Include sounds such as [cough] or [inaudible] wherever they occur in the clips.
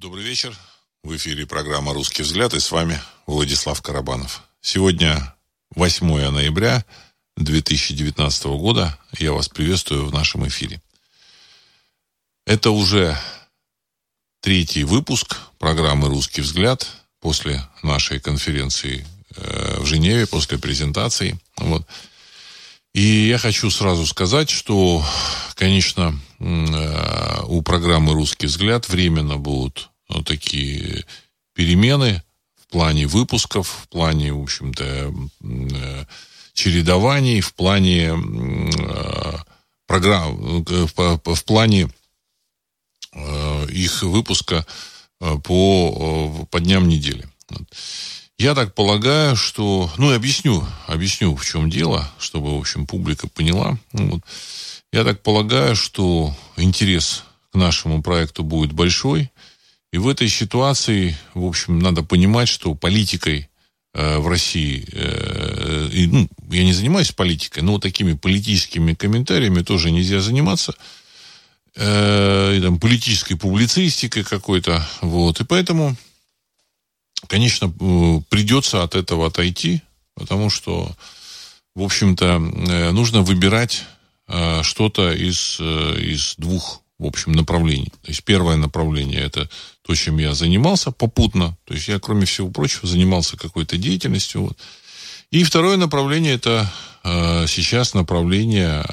Добрый вечер. В эфире программа «Русский взгляд» и с вами Владислав Карабанов. Сегодня 8 ноября 2019 года. Я вас приветствую в нашем эфире. Это уже третий выпуск программы «Русский взгляд» после нашей конференции э, в Женеве, после презентации. Вот. И я хочу сразу сказать, что, конечно, э, у программы «Русский взгляд» временно будут ну, такие перемены в плане выпусков, в плане, в общем-то, э, чередований, в плане программ, в плане их выпуска по, по дням недели. Я так полагаю, что... Ну, и объясню, объясню, в чем дело, чтобы, в общем, публика поняла. Ну, вот. Я так полагаю, что интерес к нашему проекту будет большой. И в этой ситуации, в общем, надо понимать, что политикой э, в России, э, и, ну, я не занимаюсь политикой, но вот такими политическими комментариями тоже нельзя заниматься. Э, и, там, политической публицистикой какой-то. Вот. И поэтому конечно, э, придется от этого отойти, потому что, в общем-то, э, нужно выбирать э, что-то из, из двух, в общем, направлений. То есть первое направление – это то, чем я занимался попутно. То есть я, кроме всего прочего, занимался какой-то деятельностью. Вот. И второе направление – это сейчас направление,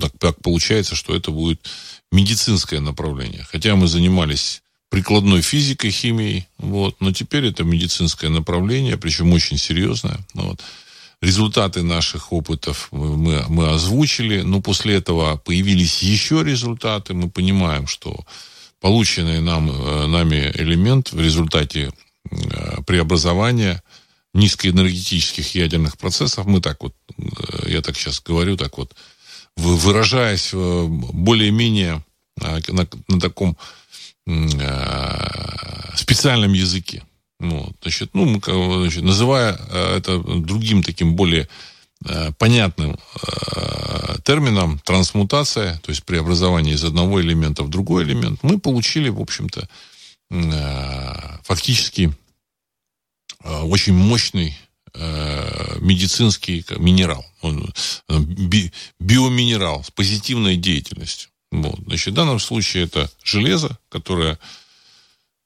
так, так получается, что это будет медицинское направление. Хотя мы занимались прикладной физикой, химией, вот, но теперь это медицинское направление, причем очень серьезное, вот. Результаты наших опытов мы, мы озвучили, но после этого появились еще результаты. Мы понимаем, что полученный нам, э, нами элемент в результате э, преобразования низкоэнергетических ядерных процессов, мы так вот, э, я так сейчас говорю, так вот, выражаясь более-менее на, на таком специальном языке. Ну, значит, ну, значит, называя э, это другим таким более э, понятным термином трансмутация, то есть преобразование из одного элемента в другой элемент, мы получили, в общем-то, фактически очень мощный медицинский минерал, би, биоминерал с позитивной деятельностью. Вот. Значит, в данном случае это железо, которое,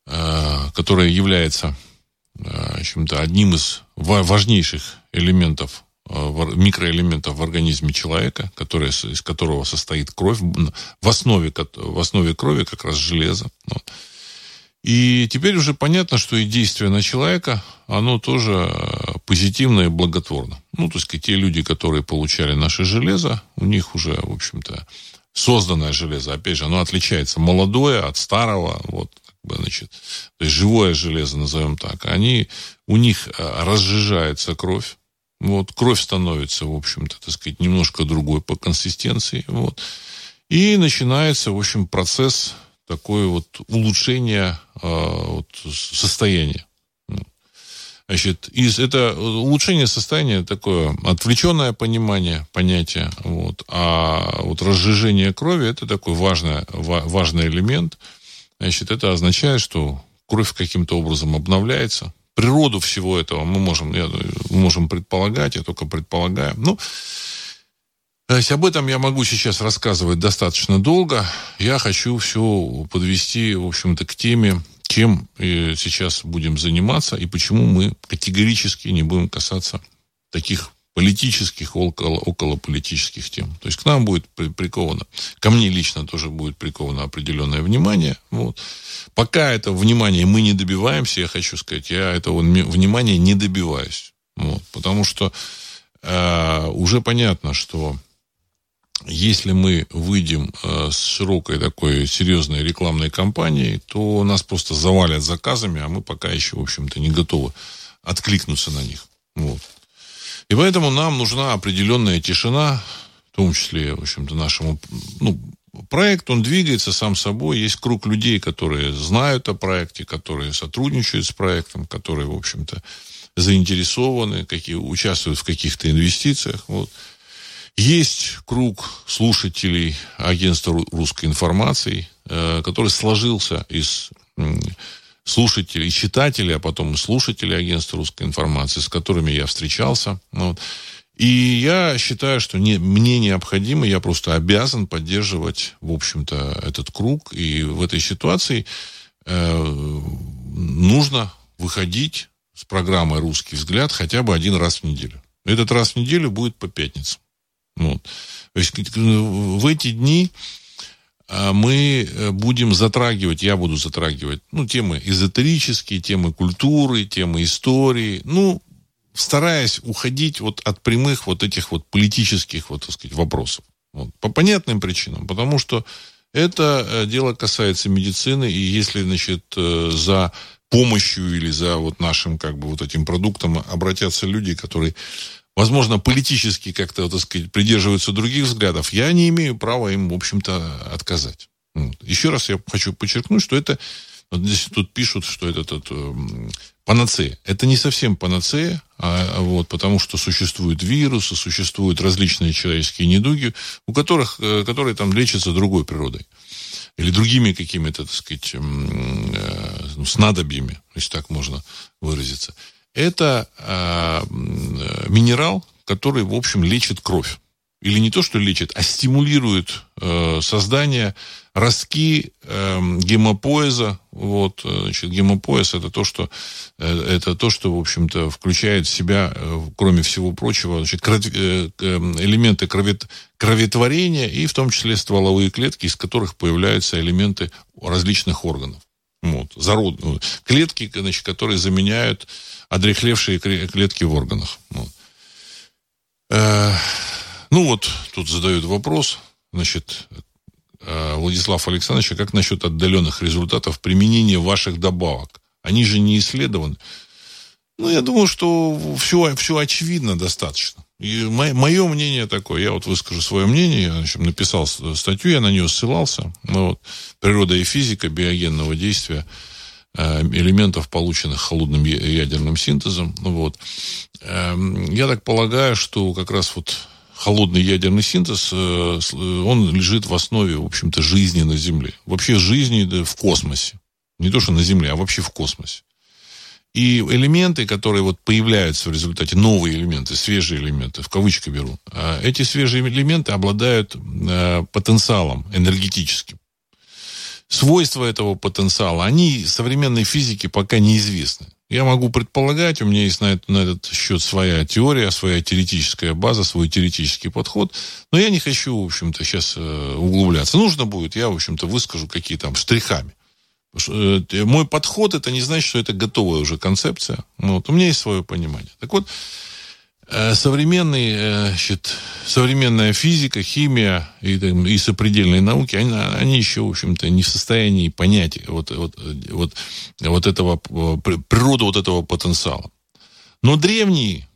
э, которое является э, общем-то, одним из важнейших элементов, э, микроэлементов в организме человека, который, из которого состоит кровь. В основе, в основе крови как раз железо. Вот. И теперь уже понятно, что и действие на человека, оно тоже э, позитивно и благотворно. Ну, то есть, те люди, которые получали наше железо, у них уже, в общем-то, созданное железо, опять же, оно отличается. Молодое от старого, вот, значит, то есть живое железо, назовем так, они, у них э, разжижается кровь, вот, кровь становится, в общем-то, так сказать, немножко другой по консистенции, вот, и начинается, в общем, процесс такое вот улучшения э, вот, состояния. Значит, из, это улучшение состояния такое отвлеченное понимание, понятие. Вот, а вот разжижение крови это такой важный, важный элемент. Значит, это означает, что кровь каким-то образом обновляется. Природу всего этого мы можем, я, мы можем предполагать, я только предполагаю. Ну, то есть об этом я могу сейчас рассказывать достаточно долго. Я хочу все подвести, в общем-то, к теме чем э, сейчас будем заниматься и почему мы категорически не будем касаться таких политических, около, около политических тем. То есть к нам будет приковано, ко мне лично тоже будет приковано определенное внимание. Вот. Пока это внимание мы не добиваемся, я хочу сказать, я этого внимания не добиваюсь. Вот. Потому что э, уже понятно, что если мы выйдем э, с широкой такой серьезной рекламной кампанией, то нас просто завалят заказами, а мы пока еще, в общем-то, не готовы откликнуться на них. Вот. И поэтому нам нужна определенная тишина, в том числе, в общем-то, нашему ну, проект, он двигается сам собой. Есть круг людей, которые знают о проекте, которые сотрудничают с проектом, которые, в общем-то, заинтересованы, какие, участвуют в каких-то инвестициях. Вот. Есть круг слушателей агентства русской информации, э, который сложился из слушателей, читателей, а потом слушателей агентства русской информации, с которыми я встречался. Вот. И я считаю, что не, мне необходимо, я просто обязан поддерживать, в общем-то, этот круг. И в этой ситуации э, нужно выходить с программой «Русский взгляд» хотя бы один раз в неделю. Этот раз в неделю будет по пятницам. Вот. То есть в эти дни а, мы э, будем затрагивать, я буду затрагивать, ну, темы эзотерические, темы культуры, темы истории, ну, стараясь уходить вот от прямых вот этих вот политических, вот, так сказать, вопросов. Вот, по понятным причинам. Потому что это э, дело касается медицины, и если, значит, э, за помощью или за вот нашим, как бы, вот этим продуктом обратятся люди, которые, возможно, политически как-то, так сказать, придерживаются других взглядов, я не имею права им, в общем-то, отказать. Еще раз я хочу подчеркнуть, что это, вот здесь тут пишут, что это, это панацея. Это не совсем панацея, а, вот, потому что существуют вирусы, существуют различные человеческие недуги, у которых, э, которые там лечатся другой природой. Или другими какими-то, так сказать, э, ну, снадобьями, если так можно выразиться. Это э, минерал, который, в общем, лечит кровь или не то, что лечит, а стимулирует э, создание ростки э, гемопоэза. Вот, э, значит, гемопоэз это то, что э, это то, что, в общем-то, включает в себя, э, кроме всего прочего, значит, кров, э, эм, элементы кровет, кроветворения и в том числе стволовые клетки, из которых появляются элементы различных органов. Вот, зарод, ну, клетки, значит, которые заменяют одрехлевшие клетки в органах. Э, ну вот, тут задают вопрос, значит, э, Владислав Александрович, а как насчет отдаленных результатов применения ваших добавок? Они же не исследованы. Ну, я думаю, что все, все очевидно достаточно. И мое, мое мнение такое, я вот выскажу свое мнение, я общем, написал статью, я на нее ссылался. Ну, вот, природа и физика биогенного действия элементов, полученных холодным ядерным синтезом. Ну, вот. Эм, я так полагаю, что как раз вот холодный ядерный синтез, э, он лежит в основе, в общем-то, жизни на Земле. Вообще жизни в космосе. Не то, что на Земле, а вообще в космосе. И элементы, которые вот появляются в результате, новые элементы, свежие элементы, в кавычки беру, эти свежие элементы обладают э, потенциалом энергетическим. Свойства этого потенциала, они современной физике пока неизвестны. Я могу предполагать, у меня есть на, это, на этот счет своя теория, своя теоретическая база, свой теоретический подход. Но я не хочу, в общем-то, сейчас э, углубляться. Нужно будет, я, в общем-то, выскажу какие там штрихами. Э, мой подход, это не значит, что это готовая уже концепция. Вот, у меня есть свое понимание. Так вот, современные, э, значит, современная физика, химия и, и сопредельные науки, они, они еще, в общем-то, не в состоянии понять вот, вот, вот, вот этого, э, природу вот этого потенциала. Но древние,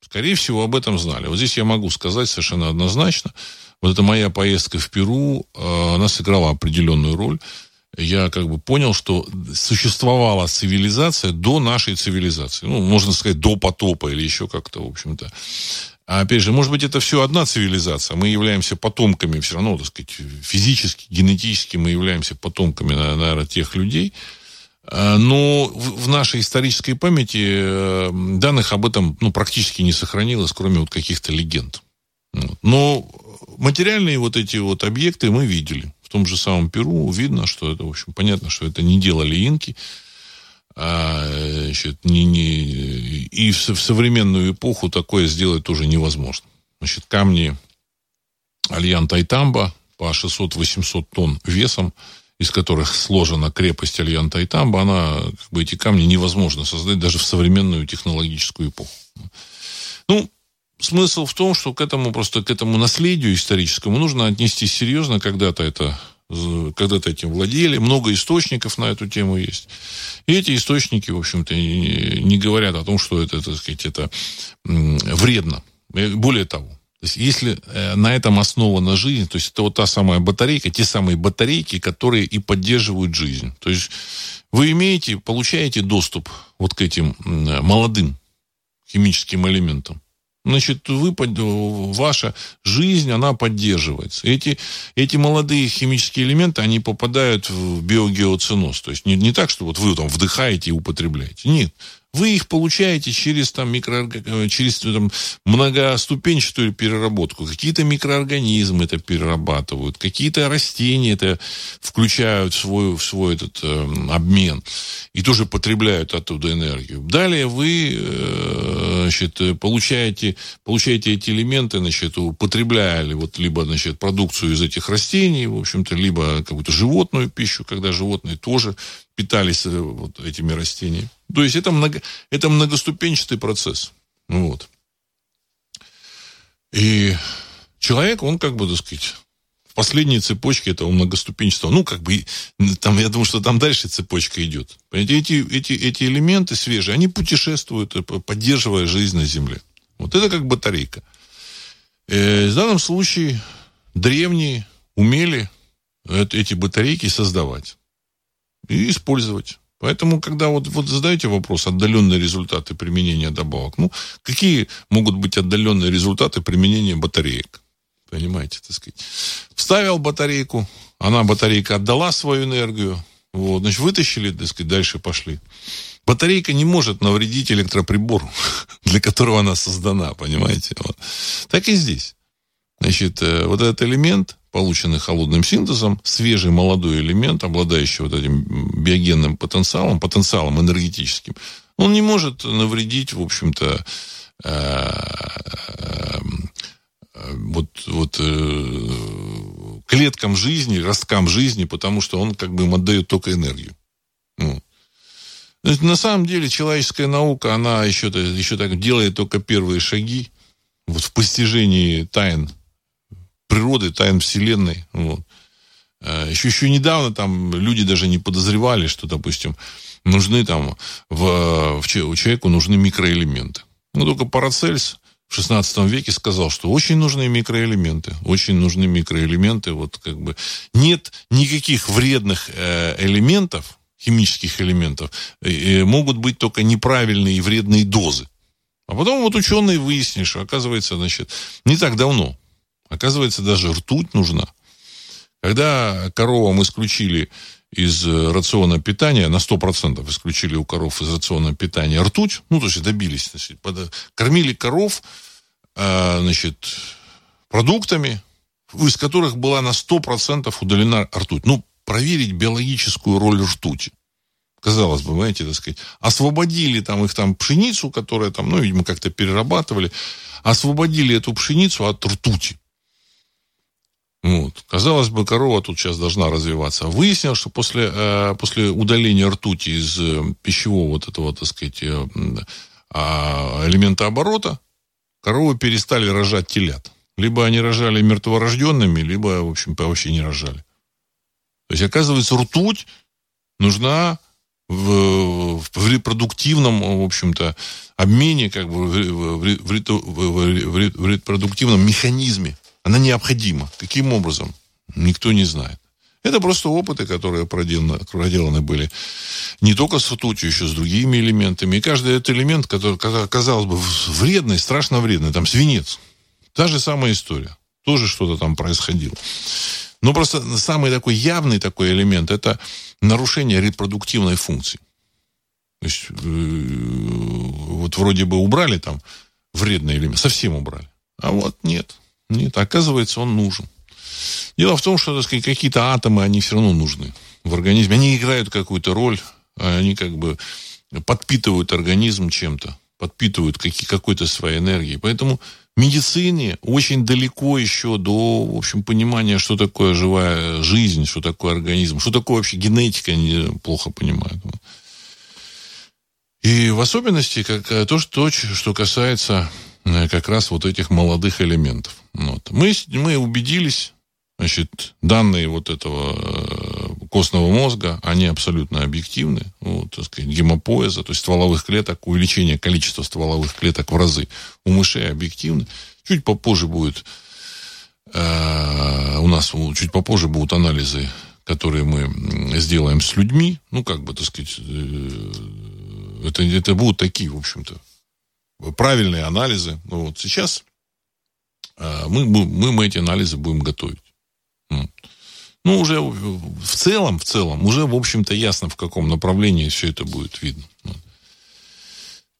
скорее всего, об этом знали. Вот здесь я могу сказать совершенно однозначно. Вот эта моя поездка в Перу, она сыграла определенную роль я как бы понял, что существовала цивилизация до нашей цивилизации. Ну, можно сказать, до потопа или еще как-то, в общем-то. А опять же, может быть, это все одна цивилизация. Мы являемся потомками все равно, так сказать, физически, генетически мы являемся потомками, наверное, тех людей. А, но в нашей исторической памяти э, данных об этом ну, практически не сохранилось, кроме вот каких-то легенд. Но материальные вот эти вот объекты мы видели том же самом Перу видно, что это, в общем, понятно, что это не делали инки, а, значит, не, не, и в, в современную эпоху такое сделать тоже невозможно. Значит, камни Альян Тайтамба по 600-800 тонн весом, из которых сложена крепость Альян Тайтамба, она, как бы, эти камни невозможно создать даже в современную технологическую эпоху. Ну, смысл в том, что к этому просто к этому наследию историческому нужно отнести серьезно. Когда-то это когда-то этим владели, много источников на эту тему есть. И эти источники, в общем-то, не говорят о том, что это, так сказать, это вредно. Более того, если э, на этом основана жизнь, то есть это вот та самая батарейка, те самые батарейки, которые и поддерживают жизнь. То есть вы имеете, получаете доступ вот к этим молодым химическим элементам. Значит, вы, ваша жизнь, она поддерживается. Эти, эти молодые химические элементы, они попадают в биогеоценоз. То есть не, не так, что вот вы там вдыхаете и употребляете. Нет. Вы их получаете через, там, микро, через там, многоступенчатую переработку. Какие-то микроорганизмы это перерабатывают, какие-то растения это включают в свой, в свой этот э, обмен и тоже потребляют оттуда энергию. Далее вы э, значит, получаете, получаете эти элементы, значит, употребляя вот, либо значит, продукцию из этих растений, в общем-то, либо какую-то животную пищу, когда животные тоже питались э, вот этими растениями. То есть это, много, это многоступенчатый процесс. Вот. И человек, он как бы, так сказать, в последней цепочке этого многоступенчатого, ну, как бы, там, я думаю, что там дальше цепочка идет. Понимаете, эти, эти, эти элементы свежие, они путешествуют, э, поддерживая жизнь на Земле. Вот это как батарейка. Э, в данном случае древние умели эти батарейки создавать и использовать. Поэтому, когда вот, вот задаете вопрос, отдаленные результаты применения добавок, ну, какие могут быть отдаленные результаты применения батареек? Понимаете, так сказать. Вставил батарейку, она, батарейка, отдала свою энергию, вот, значит, вытащили, так сказать, дальше пошли. Батарейка не может навредить электроприбору, [laughs] для которого она создана, понимаете? Вот. Так и здесь. Значит, э, вот этот элемент, полученный холодным синтезом, свежий молодой элемент, обладающий вот этим биогенным потенциалом, потенциалом энергетическим, он не может навредить, в общем-то, э, вот, вот клеткам жизни, росткам жизни, потому что он как бы им отдает только энергию. Ну. На самом деле человеческая наука, она еще, еще так делает только первые шаги вот в постижении тайн природы, тайн Вселенной. Вот. Еще, еще недавно там люди даже не подозревали, что, допустим, нужны там в, в человеку нужны микроэлементы. Ну, только Парацельс в 16 веке сказал, что очень нужны микроэлементы, очень нужны микроэлементы, вот как бы нет никаких вредных э, элементов, химических элементов, э, могут быть только неправильные и вредные дозы. А потом вот ученые выяснили, что оказывается, значит, не так давно, оказывается, даже ртуть нужна. Когда коровам исключили из э, рациона питания, на 100% исключили у коров из рациона питания ртуть, ну, то есть добились, значит, под, кормили коров, э, значит, продуктами, из которых была на 100% удалена ртуть. Ну, проверить биологическую роль ртути. Казалось бы, знаете, так сказать, освободили там их там пшеницу, которая там, ну, видимо, как-то перерабатывали, освободили эту пшеницу от ртути. Вот. Казалось бы, корова тут сейчас должна развиваться. Выяснилось, что после, э, после удаления ртути из э, пищевого вот этого, так сказать, э, а, элемента оборота, коровы перестали рожать телят. Либо они рожали мертворожденными, либо, в общем, вообще не рожали. То есть, оказывается, ртуть нужна в, в репродуктивном, в общем-то, обмене, как бы, в, в, в, в репродуктивном механизме она необходима. Каким образом? Никто не знает. Это просто опыты, которые проделаны, проделаны были не только с ртутью, еще с другими элементами. И каждый этот элемент, который, казалось бы, вредный, страшно вредный, там свинец. Та же самая история. Тоже что-то там происходило. Но просто самый такой явный такой элемент – это нарушение репродуктивной функции. То есть, э, вот вроде бы убрали там вредный элемент, совсем убрали. А вот нет. Нет, оказывается, он нужен. Дело в том, что, так сказать, какие-то атомы, они все равно нужны в организме. Они играют какую-то роль, они как бы подпитывают организм чем-то, подпитывают какой-то своей энергией. Поэтому медицине очень далеко еще до, в общем, понимания, что такое живая жизнь, что такое организм, что такое вообще генетика, они плохо понимают. И в особенности как, то, что, что касается Э, как раз вот этих молодых элементов. Вот. Мы, мы убедились, значит, данные вот этого э, костного мозга, они абсолютно объективны. Вот, так сказать, гемопоэза, то есть стволовых клеток, увеличение количества стволовых клеток в разы у мышей объективны. Чуть попозже будет э, у нас чуть попозже будут анализы, которые мы сделаем с людьми. Ну, как бы, так сказать, э, это, это будут такие, в общем-то, правильные анализы. Ну, вот сейчас э, мы, мы, мы эти анализы будем готовить. Ну, уже в целом, в целом, уже, в общем-то, ясно, в каком направлении все это будет видно.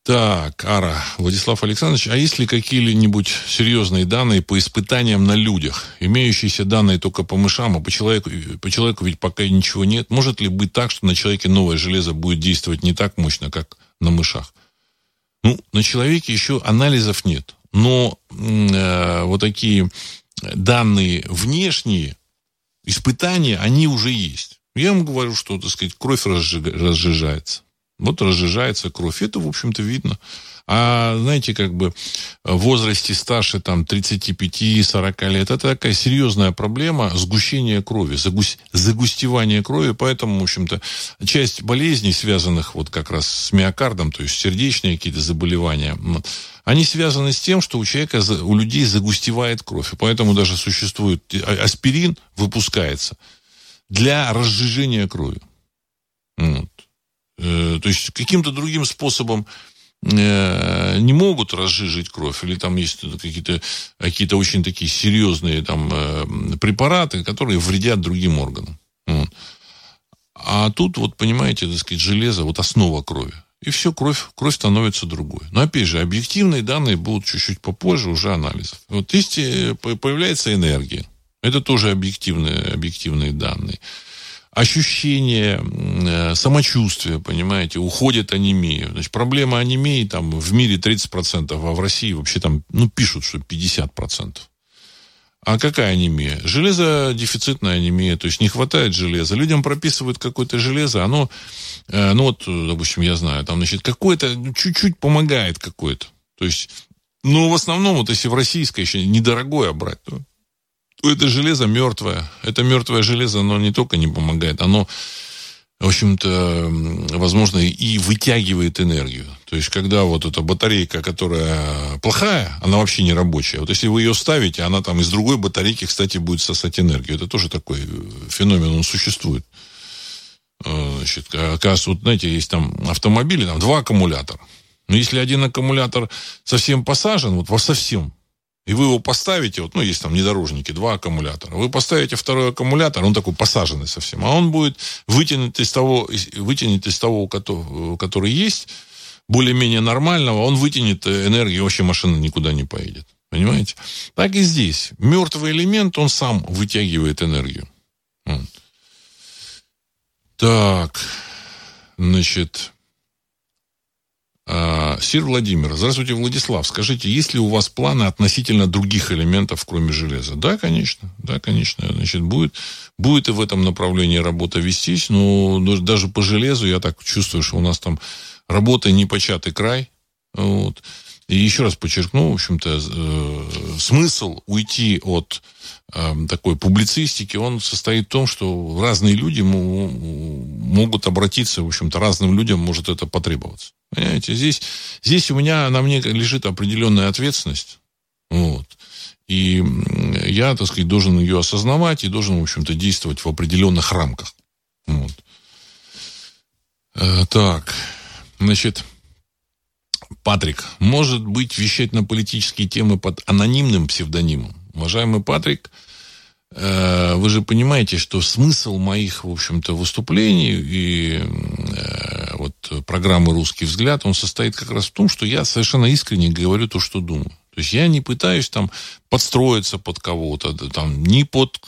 Так, Ара, Владислав Александрович, а есть ли какие-нибудь серьезные данные по испытаниям на людях? Имеющиеся данные только по мышам, а по человеку, по человеку ведь пока ничего нет. Может ли быть так, что на человеке новое железо будет действовать не так мощно, как на мышах? Ну, на человеке еще анализов нет. Но э, вот такие данные внешние, испытания, они уже есть. Я вам говорю, что, так сказать, кровь разжижается. Вот разжижается кровь. Это, в общем-то, видно. А, знаете, как бы в возрасте старше там 35-40 лет, это такая серьезная проблема сгущения крови, загусь, загустевания крови. Поэтому, в общем-то, часть болезней, связанных вот как раз с миокардом, то есть сердечные какие-то заболевания, они связаны с тем, что у человека, у людей загустевает кровь. И поэтому даже существует а, аспирин, выпускается для разжижения крови. Вот. Э, то есть каким-то другим способом э, не могут разжижить кровь, или там есть какие-то какие очень такие серьезные там э, препараты, которые вредят другим органам. А тут, вот понимаете, так сказать, железо, вот основа крови. И все, кровь, кровь становится другой. Но опять же, объективные данные будут чуть-чуть попозже уже анализов. Вот есть, появляется энергия. Это тоже объективные, объективные данные ощущение э, самочувствия, понимаете, уходит анемия. Значит, проблема анемии там в мире 30%, а в России вообще там, ну, пишут, что 50%. А какая анемия? Железодефицитная анемия, то есть не хватает железа. Людям прописывают какое-то железо, оно, э, ну вот, допустим, я знаю, там, значит, какое-то, ну, чуть-чуть помогает какое-то. То есть, ну, в основном, вот если в российское еще недорогое брать, то это железо мертвое. Это мертвое железо, оно не только не помогает, оно, в общем-то, возможно, и вытягивает энергию. То есть, когда вот эта батарейка, которая плохая, она вообще не рабочая. Вот если вы ее ставите, она там из другой батарейки, кстати, будет сосать энергию. Это тоже такой э, феномен, он существует. Э, значит, оказывается, вот, знаете, есть там автомобили, там два аккумулятора. Но если один аккумулятор совсем посажен, вот во совсем, и вы его поставите, вот, ну, есть там внедорожники, два аккумулятора. Вы поставите второй аккумулятор, он такой посаженный совсем, а он будет вытянут из того, вытянет из того, который есть, более-менее нормального, он вытянет энергию, вообще машина никуда не поедет. Понимаете? Так и здесь. Мертвый элемент, он сам вытягивает энергию. Так, значит, Сир Владимир, здравствуйте, Владислав. Скажите, есть ли у вас планы относительно других элементов, кроме железа? Да, конечно, да, конечно. Значит, будет, будет и в этом направлении работа вестись, но даже по железу я так чувствую, что у нас там работа непочатый край. Вот. И еще раз подчеркну, в общем-то, э, смысл уйти от э, такой публицистики, он состоит в том, что разные люди могут обратиться, в общем-то, разным людям может это потребоваться. Понимаете, здесь, здесь у меня, на мне лежит определенная ответственность. Вот. И я, так сказать, должен ее осознавать и должен, в общем-то, действовать в определенных рамках. Вот. Э, так, значит, Патрик, может быть, вещать на политические темы под анонимным псевдонимом? Уважаемый Патрик, э, вы же понимаете, что смысл моих, в общем-то, выступлений и э, вот программы «Русский взгляд», он состоит как раз в том, что я совершенно искренне говорю то, что думаю. То есть я не пытаюсь там подстроиться под кого-то, там, ни под,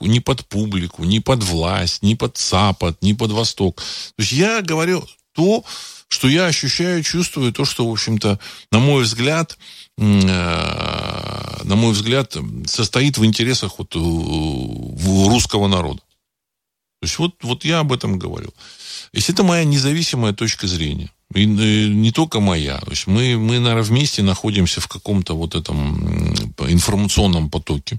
ни под публику, ни под власть, ни под Запад, ни под Восток. То есть я говорю то, что я ощущаю, чувствую то, что, в общем-то, на мой взгляд, э, на мой взгляд, состоит в интересах вот русского народа. То есть вот, вот я об этом говорю. Если это моя независимая точка зрения, и э, не только моя. То есть мы, мы, наверное, вместе находимся в каком-то вот этом информационном потоке,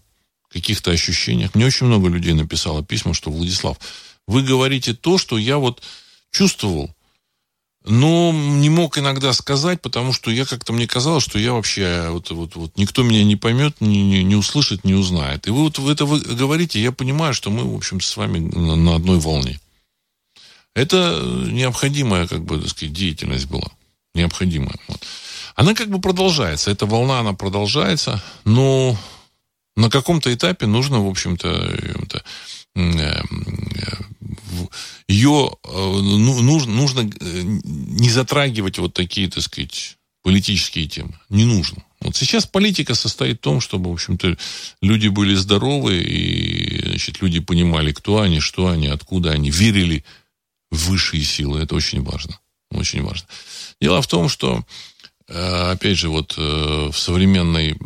каких-то ощущениях. Мне очень много людей написало письма, что, Владислав, вы говорите то, что я вот чувствовал, но не мог иногда сказать, потому что я как-то мне казалось, что я вообще вот, вот, вот никто меня не поймет, не, не, не услышит, не узнает. И вы вот это вы говорите, я понимаю, что мы, в общем, с вами на, на одной волне. Это необходимая, как бы, так сказать, деятельность была. Необходимая. Вот. она как бы продолжается. Эта волна, она продолжается, но на каком-то этапе нужно, в общем-то, ее ну, нужно, нужно не затрагивать вот такие, так сказать, политические темы. Не нужно. Вот сейчас политика состоит в том, чтобы, в общем-то, люди были здоровы, и, значит, люди понимали, кто они, что они, откуда они, верили в высшие силы. Это очень важно. Очень важно. Дело в том, что, э, опять же, вот э, в современной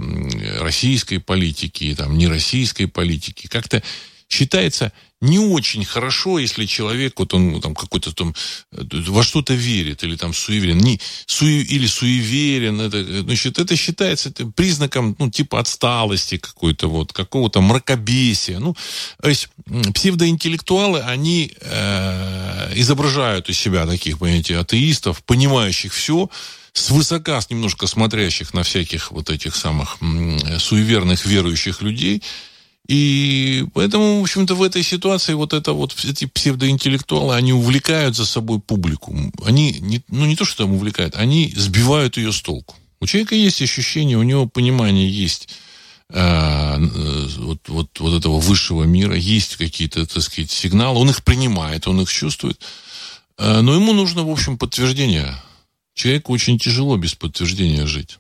российской политике, там, нероссийской политике, как-то считается не очень хорошо, если человек, вот он там какой-то там во что-то верит или там суеверен, не, суе, или суеверен, это, значит, это считается это признаком, ну, типа отсталости какой-то вот, какого-то мракобесия. Ну, то есть псевдоинтеллектуалы, они э, изображают из себя таких, понимаете, атеистов, понимающих все, свысока немножко смотрящих на всяких вот этих самых суеверных верующих людей – и поэтому, в общем-то, в этой ситуации вот это вот эти псевдоинтеллектуалы, они увлекают за собой публику. Они, не, ну, не то, что там увлекают, они сбивают ее с толку. У человека есть ощущение, у него понимание есть э, вот, вот, вот этого высшего мира, есть какие-то, так сказать, сигналы, он их принимает, он их чувствует, э, но ему нужно, в общем, подтверждение. Человеку очень тяжело без подтверждения жить.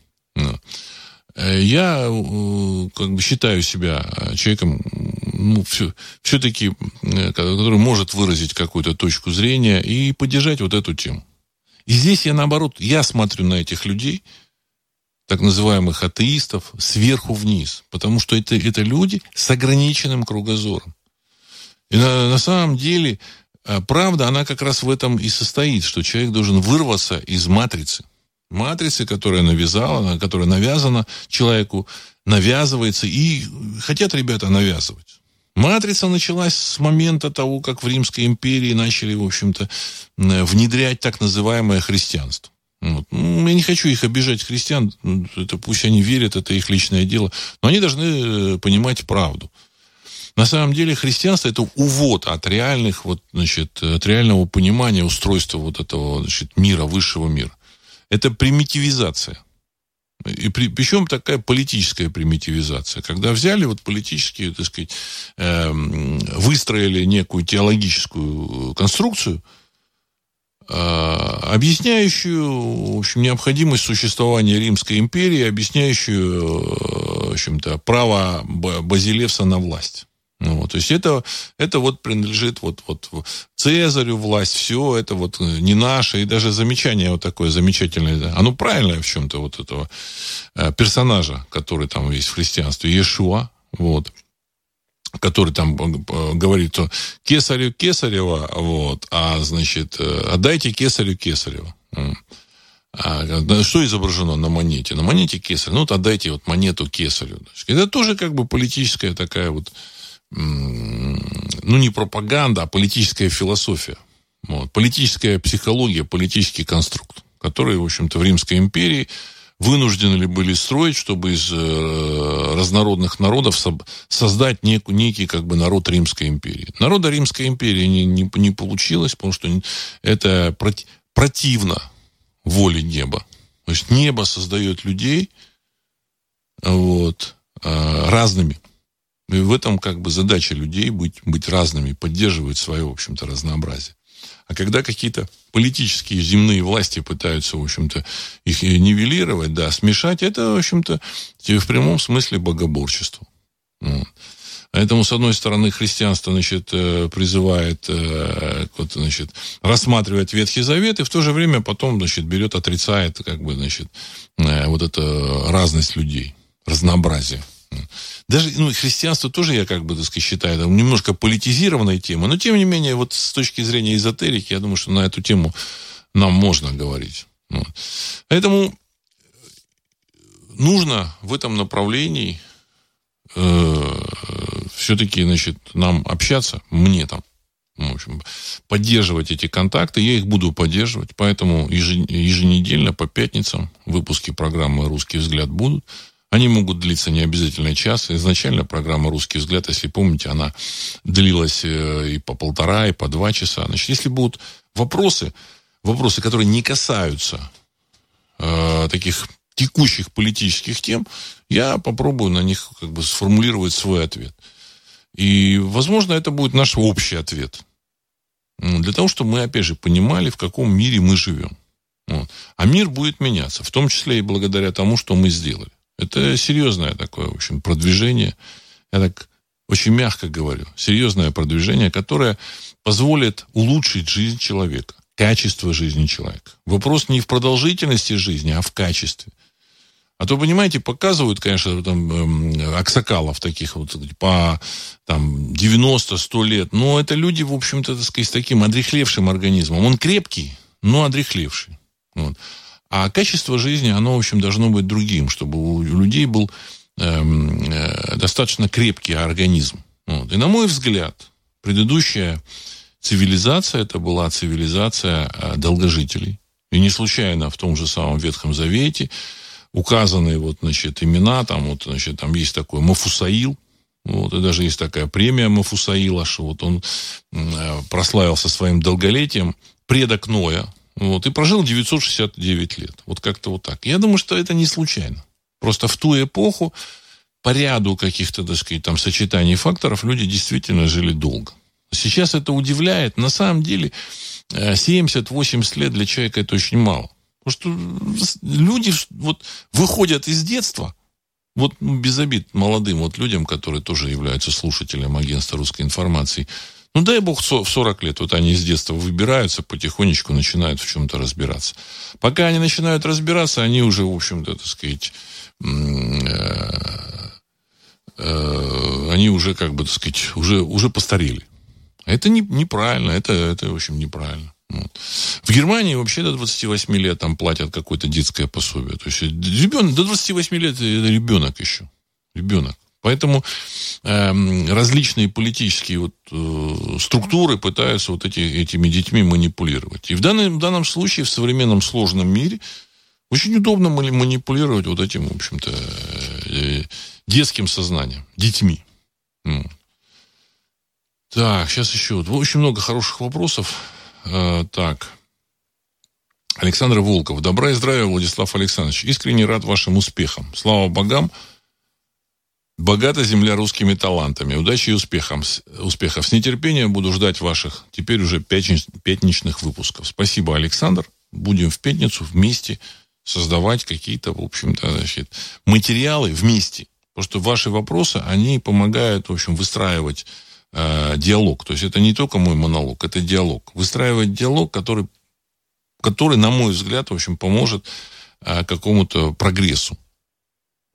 Э, я э, как бы считаю себя э, человеком, ну, все, все-таки, который может выразить какую-то точку зрения и поддержать вот эту тему. И здесь я, наоборот, я смотрю на этих людей, так называемых атеистов, сверху вниз. Потому что это, это люди с ограниченным кругозором. И на, на самом деле, правда, она как раз в этом и состоит, что человек должен вырваться из матрицы матрицы, которая навязала, которая навязана человеку, навязывается, и хотят ребята навязывать. Матрица началась с момента того, как в Римской империи начали, в общем-то, внедрять так называемое христианство. Вот. Ну, я не хочу их обижать, христиан, это пусть они верят, это их личное дело, но они должны э, понимать правду. На самом деле христианство это увод от реальных, вот, значит, от реального понимания устройства вот этого значит, мира, высшего мира это примитивизация. И при, причем такая политическая примитивизация. Когда взяли вот политические, так сказать, э, выстроили некую теологическую конструкцию, э, объясняющую, в общем, необходимость существования Римской империи, объясняющую, э, в общем-то, право Базилевса на власть. Ну, вот, то есть это, это вот принадлежит вот, вот Цезарю власть, все это вот э, не наше. И даже замечание вот такое замечательное, оно правильное в чем-то вот этого э, персонажа, который там есть в христианстве, Иешуа, вот, который там э, говорит, что кесарю кесарева, вот, а, значит, отдайте кесарю кесарева. А, что изображено на монете? На монете кесарь. Ну, вот отдайте вот монету кесарю. Это тоже как бы политическая такая вот ну, не пропаганда, а политическая философия. Вот. Политическая психология, политический конструкт, который, в общем-то, в Римской империи вынуждены ли были строить, чтобы из э, разнородных народов создать нек, некий как бы народ Римской империи. Народа Римской империи не, не, не получилось, потому что это проти, противно воле неба. То есть небо создает людей вот, э, разными. И в этом как бы задача людей быть, быть разными, поддерживать свое, в общем-то, разнообразие. А когда какие-то политические земные власти пытаются, в общем-то, их нивелировать, да, смешать, это, в общем-то, в прямом смысле богоборчество. Вот. Поэтому, с одной стороны, христианство, значит, э, призывает, э, вот, значит, рассматривать Ветхий Завет, и в то же время потом, значит, берет, отрицает, как бы, значит, э, вот эту разность людей, разнообразие. Даже ну, христианство тоже, я как бы, так сказать, считаю, там, немножко политизированная тема, но, тем не менее, вот с точки зрения эзотерики, я думаю, что на эту тему нам можно говорить. Вот. Поэтому нужно в этом направлении э, все-таки, значит, нам общаться, мне там, в общем, поддерживать эти контакты. Я их буду поддерживать, поэтому еженедельно по пятницам выпуски программы «Русский взгляд» будут. Они могут длиться не обязательно час. Изначально программа «Русский взгляд», если помните, она длилась э, и по полтора, и по два часа. Значит, если будут вопросы, вопросы, которые не касаются э, таких текущих политических тем, я попробую на них как бы сформулировать свой ответ. И, возможно, это будет наш общий ответ. Для того, чтобы мы, опять же, понимали, в каком мире мы живем. Вот. А мир будет меняться, в том числе и благодаря тому, что мы сделали. Это серьезное такое, в общем, продвижение. Я так очень мягко говорю. Серьезное продвижение, которое позволит улучшить жизнь человека, качество жизни человека. Вопрос не в продолжительности жизни, а в качестве. А то, понимаете, показывают, конечно, там, э, аксакалов таких вот по там, 90-100 лет. Но это люди, в общем-то, так сказать, с таким одрехлевшим организмом. Он крепкий, но одрехлевший. Вот. А качество жизни, оно, в общем, должно быть другим, чтобы у людей был эм, э, достаточно крепкий организм. Вот. И, на мой взгляд, предыдущая цивилизация, это была цивилизация э, долгожителей. И не случайно в том же самом Ветхом Завете указаны вот, значит, имена, там, вот, значит, там есть такой Мафусаил, вот, и даже есть такая премия Мафусаила, что вот он э, прославился своим долголетием, предок Ноя, вот, и прожил 969 лет. Вот как-то вот так. Я думаю, что это не случайно. Просто в ту эпоху по ряду каких-то, так сказать, там сочетаний факторов люди действительно жили долго. Сейчас это удивляет. На самом деле 70-80 э, лет для человека это очень мало. Потому что люди вот выходят из детства, вот ну, без обид молодым вот людям, которые тоже являются слушателем агентства русской информации, ну, дай бог, в 40 лет вот они с детства выбираются, потихонечку начинают в чем-то разбираться. Пока они начинают разбираться, они уже, в общем-то, так сказать, э, э, они уже, как бы, так сказать, уже, уже постарели. Это не, неправильно, это, это, в общем, неправильно. Вот. В Германии вообще до 28 лет там платят какое-то детское пособие. То есть ребенок до 28 лет это ребенок еще. Ребенок. Поэтому э, различные политические вот, э, структуры пытаются вот эти, этими детьми манипулировать. И в данном, в данном случае, в современном сложном мире, очень удобно манипулировать вот этим, в общем-то, э, детским сознанием, детьми. Так, сейчас еще. Очень много хороших вопросов. Э, так. Александр Волков. Добра и здравия, Владислав Александрович. Искренне рад вашим успехам. Слава богам. Богата земля русскими талантами. Удачи и успехом, успехов. С нетерпением буду ждать ваших теперь уже пятничных выпусков. Спасибо, Александр. Будем в пятницу вместе создавать какие-то, в общем-то, значит, материалы вместе. Потому что ваши вопросы, они помогают, в общем, выстраивать э, диалог. То есть это не только мой монолог, это диалог. Выстраивать диалог, который, который на мой взгляд, в общем, поможет э, какому-то прогрессу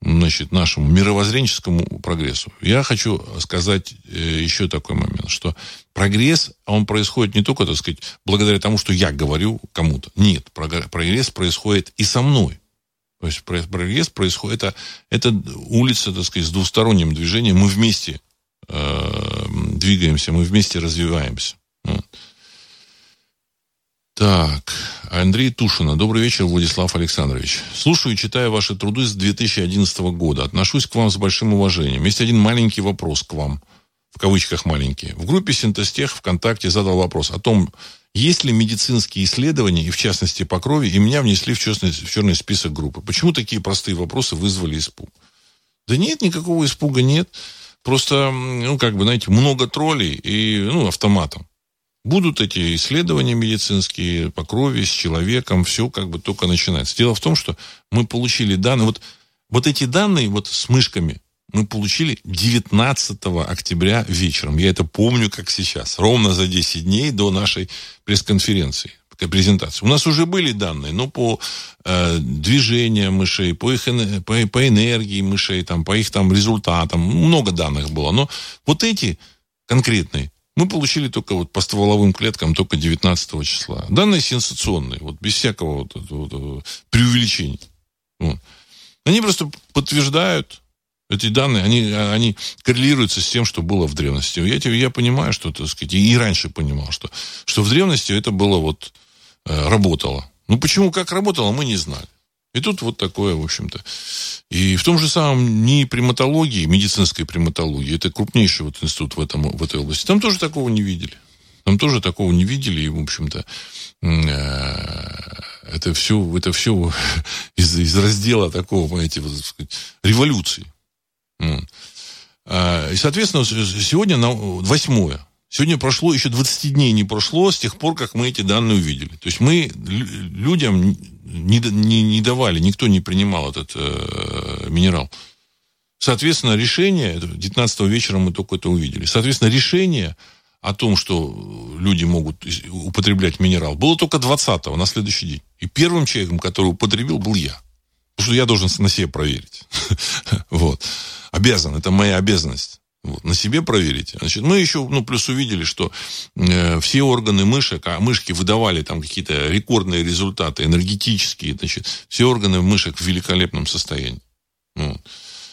значит, нашему мировоззренческому прогрессу. Я хочу сказать э, еще такой момент, что прогресс, он происходит не только, так сказать, благодаря тому, что я говорю кому-то. Нет, прогресс происходит и со мной. То есть прогресс происходит, это, это улица, так сказать, с двусторонним движением. Мы вместе э, двигаемся, мы вместе развиваемся. Так, Андрей Тушина. Добрый вечер, Владислав Александрович. Слушаю и читаю ваши труды с 2011 года. Отношусь к вам с большим уважением. Есть один маленький вопрос к вам. В кавычках маленький. В группе Синтестех ВКонтакте задал вопрос о том, есть ли медицинские исследования, и в частности по крови, и меня внесли в черный, в черный список группы. Почему такие простые вопросы вызвали испуг? Да нет, никакого испуга нет. Просто, ну, как бы, знаете, много троллей и, ну, автоматом. Будут эти исследования медицинские по крови с человеком, все как бы только начинается. Дело в том, что мы получили данные, вот, вот эти данные вот с мышками мы получили 19 октября вечером. Я это помню как сейчас, ровно за 10 дней до нашей пресс-конференции презентации. У нас уже были данные, но по э, движениям мышей, по, их, по, по энергии мышей, там, по их там результатам, много данных было. Но вот эти конкретные мы получили только вот по стволовым клеткам только 19 числа. Данные сенсационные, вот без всякого вот, вот, вот, преувеличения. Вот. Они просто подтверждают эти данные, они, они коррелируются с тем, что было в древности. Я, я понимаю, что, так сказать, и раньше понимал, что, что в древности это было вот, э, работало. Ну, почему, как работало, мы не знали. И тут вот такое, в общем-то. И в том же самом НИИ приматологии, медицинской приматологии, это крупнейший вот институт в, этом, в этой области, там тоже такого не видели. Там тоже такого не видели, и, в общем-то, э, это все, это все [laughs] из, из раздела такого, понимаете, вот, сказать, революции. А, и, соответственно, сегодня на восьмое. Сегодня прошло, еще 20 дней не прошло с тех пор, как мы эти данные увидели. То есть мы людям не, не, не давали, никто не принимал этот э, минерал. Соответственно, решение, 19 вечера мы только это увидели, соответственно, решение о том, что люди могут употреблять минерал, было только 20-го, на следующий день. И первым человеком, который употребил, был я. Потому что я должен на себе проверить. [laughs] Вот. Обязан, это моя обязанность. Вот, на себе проверить. Значит, мы еще, ну, плюс увидели, что э, все органы мышек, а мышки выдавали там какие-то рекордные результаты, энергетические, значит, все органы мышек в великолепном состоянии. Вот.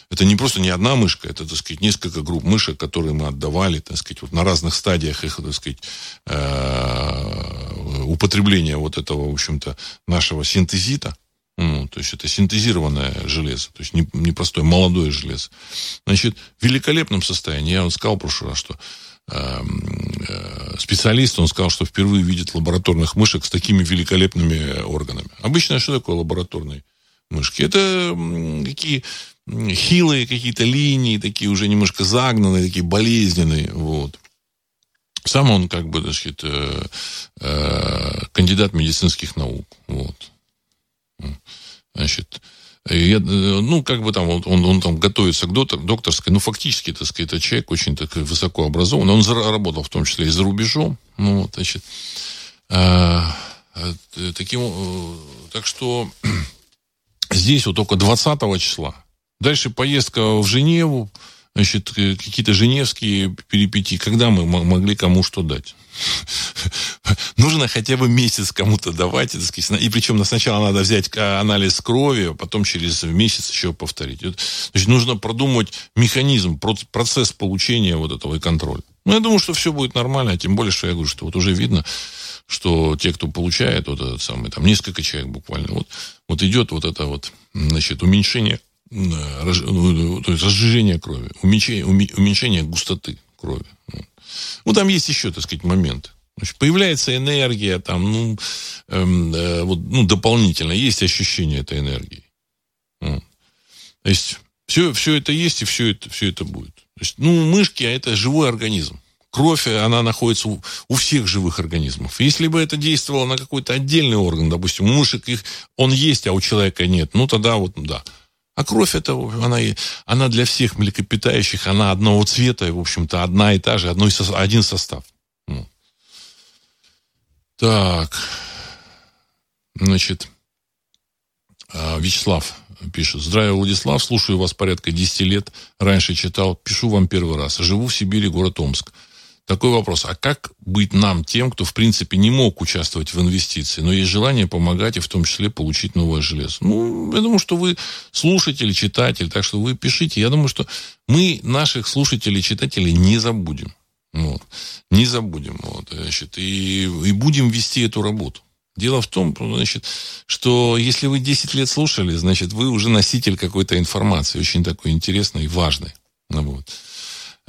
Это не просто не одна мышка, это, так сказать, несколько групп мышек, которые мы отдавали, так сказать, вот на разных стадиях их, так сказать, э, употребления вот этого, в общем-то, нашего синтезита. Ну, то есть это синтезированное железо, то есть не, не молодое железо. Значит, в великолепном состоянии. Я вам сказал в прошлый раз, что эм, э, специалист, он сказал, что впервые видит лабораторных мышек с такими великолепными органами. Обычно что такое лабораторные мышки? Это такие хилые какие-то линии, такие уже немножко загнанные, такие болезненные. Вот. Сам он, как бы, так сказать, э, э, кандидат медицинских наук. Вот. Значит, я, ну, как бы там, он, он, он там готовится к доктор, докторской, ну, фактически, так сказать, это человек очень так высоко образован. Он работал в том числе и за рубежом. Ну, вот, значит, а, таким, э, так что [clears throat] здесь вот только 20 числа. Дальше поездка в Женеву, значит, какие-то женевские перипетии, когда мы могли кому что дать. [laughs] Нужно хотя бы месяц кому-то давать, и причем сначала надо взять а, анализ крови, а потом через месяц еще повторить. Значит, нужно продумать механизм, процесс получения вот этого и контроля. Ну, я думаю, что все будет нормально, тем более, что я говорю, что вот уже видно, что те, кто получает вот этот самый, там несколько человек буквально, вот, вот идет вот это вот, значит, уменьшение ну, то есть разжижение крови, уменьшение, уменьшение густоты крови. Ну, там есть еще, так сказать, момент. Значит, появляется энергия, там, ну, эм, э, вот, ну, дополнительно, есть ощущение этой энергии. Вот. То есть, все, все это есть, и все это, все это будет. То есть, ну, мышки, а это живой организм. Кровь, она находится у, у всех живых организмов. Если бы это действовало на какой-то отдельный орган, допустим, у мышек их, он есть, а у человека нет, ну, тогда вот, да. А кровь это, она, она для всех млекопитающих, она одного цвета, в общем-то, одна и та же, одно, один состав. Ну. Так, значит, а, Вячеслав пишет. Здравия, Владислав, слушаю вас порядка 10 лет. Раньше читал, пишу вам первый раз. Живу в Сибири, город Омск такой вопрос. А как быть нам тем, кто, в принципе, не мог участвовать в инвестиции, но есть желание помогать и в том числе получить новое железо? Ну, я думаю, что вы слушатель, читатель, так что вы пишите. Я думаю, что мы наших слушателей, читателей не забудем. Вот. Не забудем. Вот, значит, и, и будем вести эту работу. Дело в том, значит, что если вы 10 лет слушали, значит, вы уже носитель какой-то информации, очень такой интересной и важной. Вот.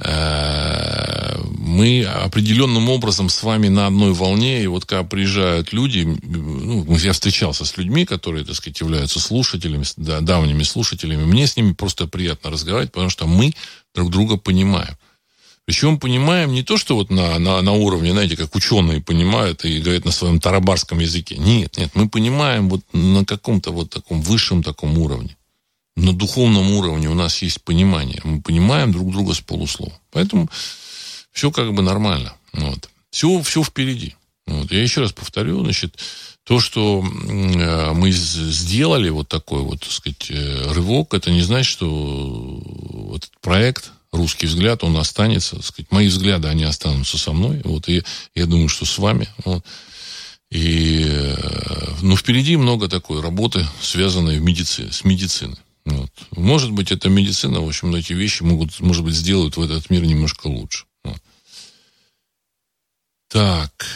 Э, мы определенным образом с вами на одной волне, и вот когда приезжают люди, ну, я встречался с людьми, которые, так сказать, являются слушателями, да, давними слушателями, мне с ними просто приятно разговаривать, потому что мы друг друга понимаем. Причем понимаем не то, что вот на, на, на уровне, знаете, как ученые понимают и говорят на своем тарабарском языке. Нет, нет, мы понимаем вот на каком-то вот таком высшем таком уровне на духовном уровне у нас есть понимание. Мы понимаем друг друга с полуслова. Поэтому все как бы нормально. Вот. Все, все впереди. Вот. Я еще раз повторю, значит, то, что э, мы сделали вот такой вот, так сказать, э, рывок, это не значит, что этот проект «Русский взгляд», он останется, так сказать, мои взгляды, они останутся со мной, вот, и я думаю, что с вами, вот. И, э, ну, впереди много такой работы, связанной в медицине, с медициной. Вот. Может быть, это медицина, в общем, эти вещи могут, может быть, сделают в этот мир немножко лучше. Вот. Так.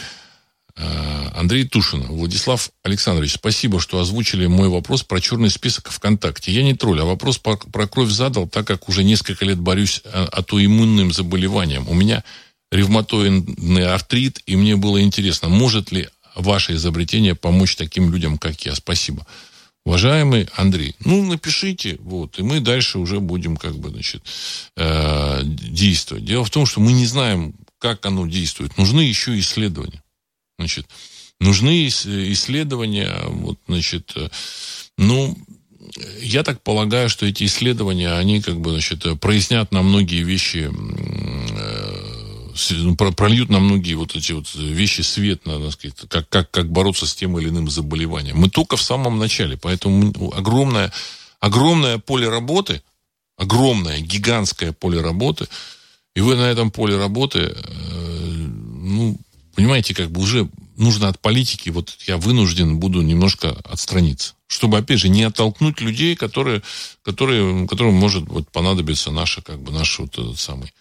А, Андрей Тушин. Владислав Александрович, спасибо, что озвучили мой вопрос про черный список ВКонтакте. Я не тролль, а вопрос про, кровь задал, так как уже несколько лет борюсь а, атоиммунным заболеванием. У меня ревматоидный артрит, и мне было интересно, может ли ваше изобретение помочь таким людям, как я? Спасибо. Уважаемый Андрей, ну, напишите, вот, и мы дальше уже будем, как бы, значит, э, действовать. Дело в том, что мы не знаем, как оно действует. Нужны еще исследования. Значит, нужны исследования, вот, значит, э, ну, я так полагаю, что эти исследования, они, как бы, значит, прояснят на многие вещи э, прольют на многие вот эти вот вещи свет, надо сказать, как, как, как бороться с тем или иным заболеванием. Мы только в самом начале, поэтому огромное, огромное поле работы, огромное, гигантское поле работы, и вы на этом поле работы, э, ну, понимаете, как бы уже нужно от политики, вот я вынужден буду немножко отстраниться. Чтобы, опять же, не оттолкнуть людей, которые, которые, которым может вот, понадобиться наша, как бы, наш вот этот самый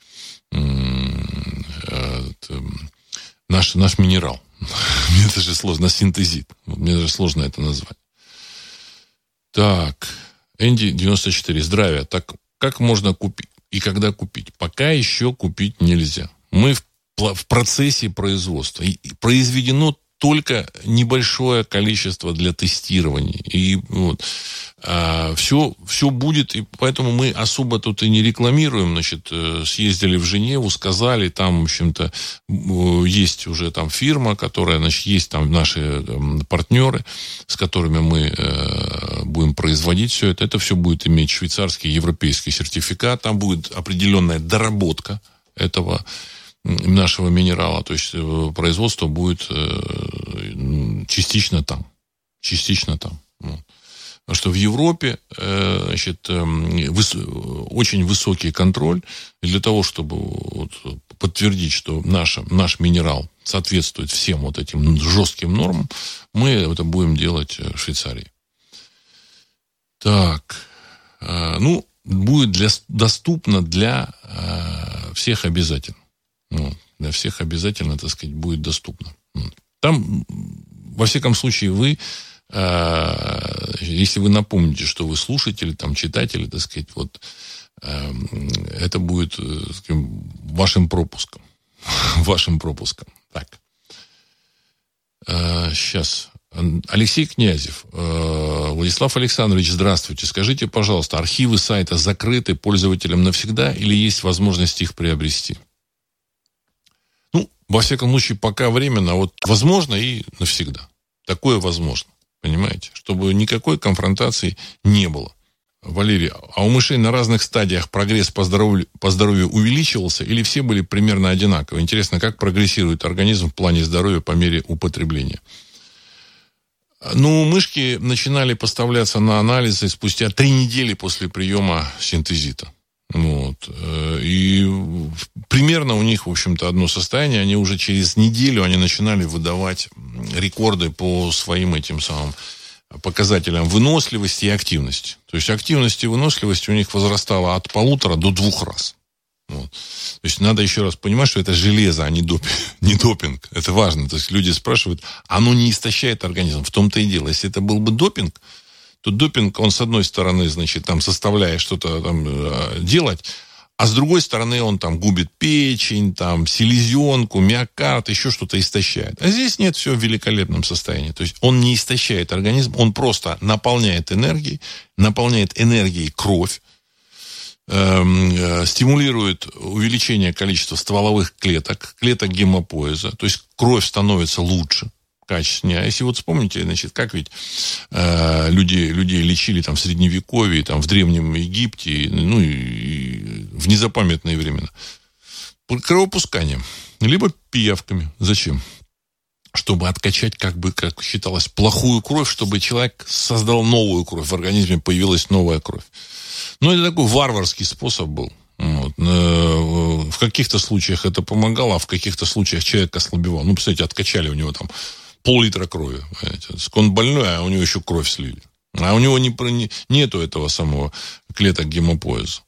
наш, наш минерал. [laughs] Мне даже сложно, синтезит. Мне даже сложно это назвать. Так, Энди 94. Здравия. Так, как можно купить и когда купить? Пока еще купить нельзя. Мы в, в процессе производства. И произведено только небольшое количество для тестирования. И вот, а, все, все будет, и поэтому мы особо тут и не рекламируем. Значит, э, съездили в Женеву, сказали, там, в общем-то, есть уже там фирма, которая, значит, есть там наши там, партнеры, с которыми мы э, будем производить все это. Это все будет иметь швейцарский, европейский сертификат, там будет определенная доработка этого нашего минерала, то есть э, производство будет э, частично там, частично там. Вот. Потому что в Европе э, значит, выс, очень высокий контроль. Для того, чтобы подтвердить, что наша, наш минерал соответствует всем вот этим жестким нормам, мы это будем делать в Швейцарии. Так, ну, будет для, доступно для всех обязательно. Ну, для всех обязательно, так сказать, будет доступно. Там, во всяком случае, вы, э, если вы напомните, что вы слушатели, там, читатели, так сказать, вот, э, это будет э, скажем, вашим пропуском. [laughs] вашим пропуском. Так. Э, сейчас. Алексей Князев. Э, Владислав Александрович, здравствуйте. Скажите, пожалуйста, архивы сайта закрыты пользователям навсегда или есть возможность их приобрести? Во всяком случае, пока временно, вот возможно и навсегда. Такое возможно. Понимаете? Чтобы никакой конфронтации не было. Валерий, а у мышей на разных стадиях прогресс по здоровью, по здоровью увеличивался или все были примерно одинаковы? Интересно, как прогрессирует организм в плане здоровья по мере употребления? Ну, мышки начинали поставляться на анализы спустя три недели после приема синтезита. Вот. Э, и примерно у них, в общем-то, одно состояние. Они уже через неделю они начинали выдавать рекорды по своим этим самым показателям выносливости и активности. То есть активность и выносливость у них возрастала от полутора до двух раз. Вот. То есть надо еще раз понимать, что это железо, а не допинг. [laughs] не допинг. Это важно. То есть люди спрашивают, оно не истощает организм. В том-то и дело. Если это был бы допинг, то допинг, он с одной стороны, значит, там составляя что-то там э, делать, а с другой стороны он там губит печень, там селезенку, миокард, еще что-то истощает. А здесь нет, все в великолепном состоянии. То есть он не истощает организм, он просто наполняет энергией, наполняет энергией кровь, эм, э, стимулирует увеличение количества стволовых клеток, клеток гемопоэза, то есть кровь становится лучше качественнее. А если вот вспомните, значит, как ведь э, люди, людей лечили там в Средневековье, там в Древнем Египте, ну и, и в незапамятные времена. Кровопусканием, либо пиявками. Зачем? Чтобы откачать, как бы, как считалось, плохую кровь, чтобы человек создал новую кровь, в организме появилась новая кровь. Ну, это такой варварский способ был. Вот. Э, в каких-то случаях это помогало, а в каких-то случаях человек ослабевал. Ну, представляете, откачали у него там пол-литра крови. Понимаете? Он больной, а у него еще кровь слили. А у него не, не, нету этого самого клеток гемопоэза.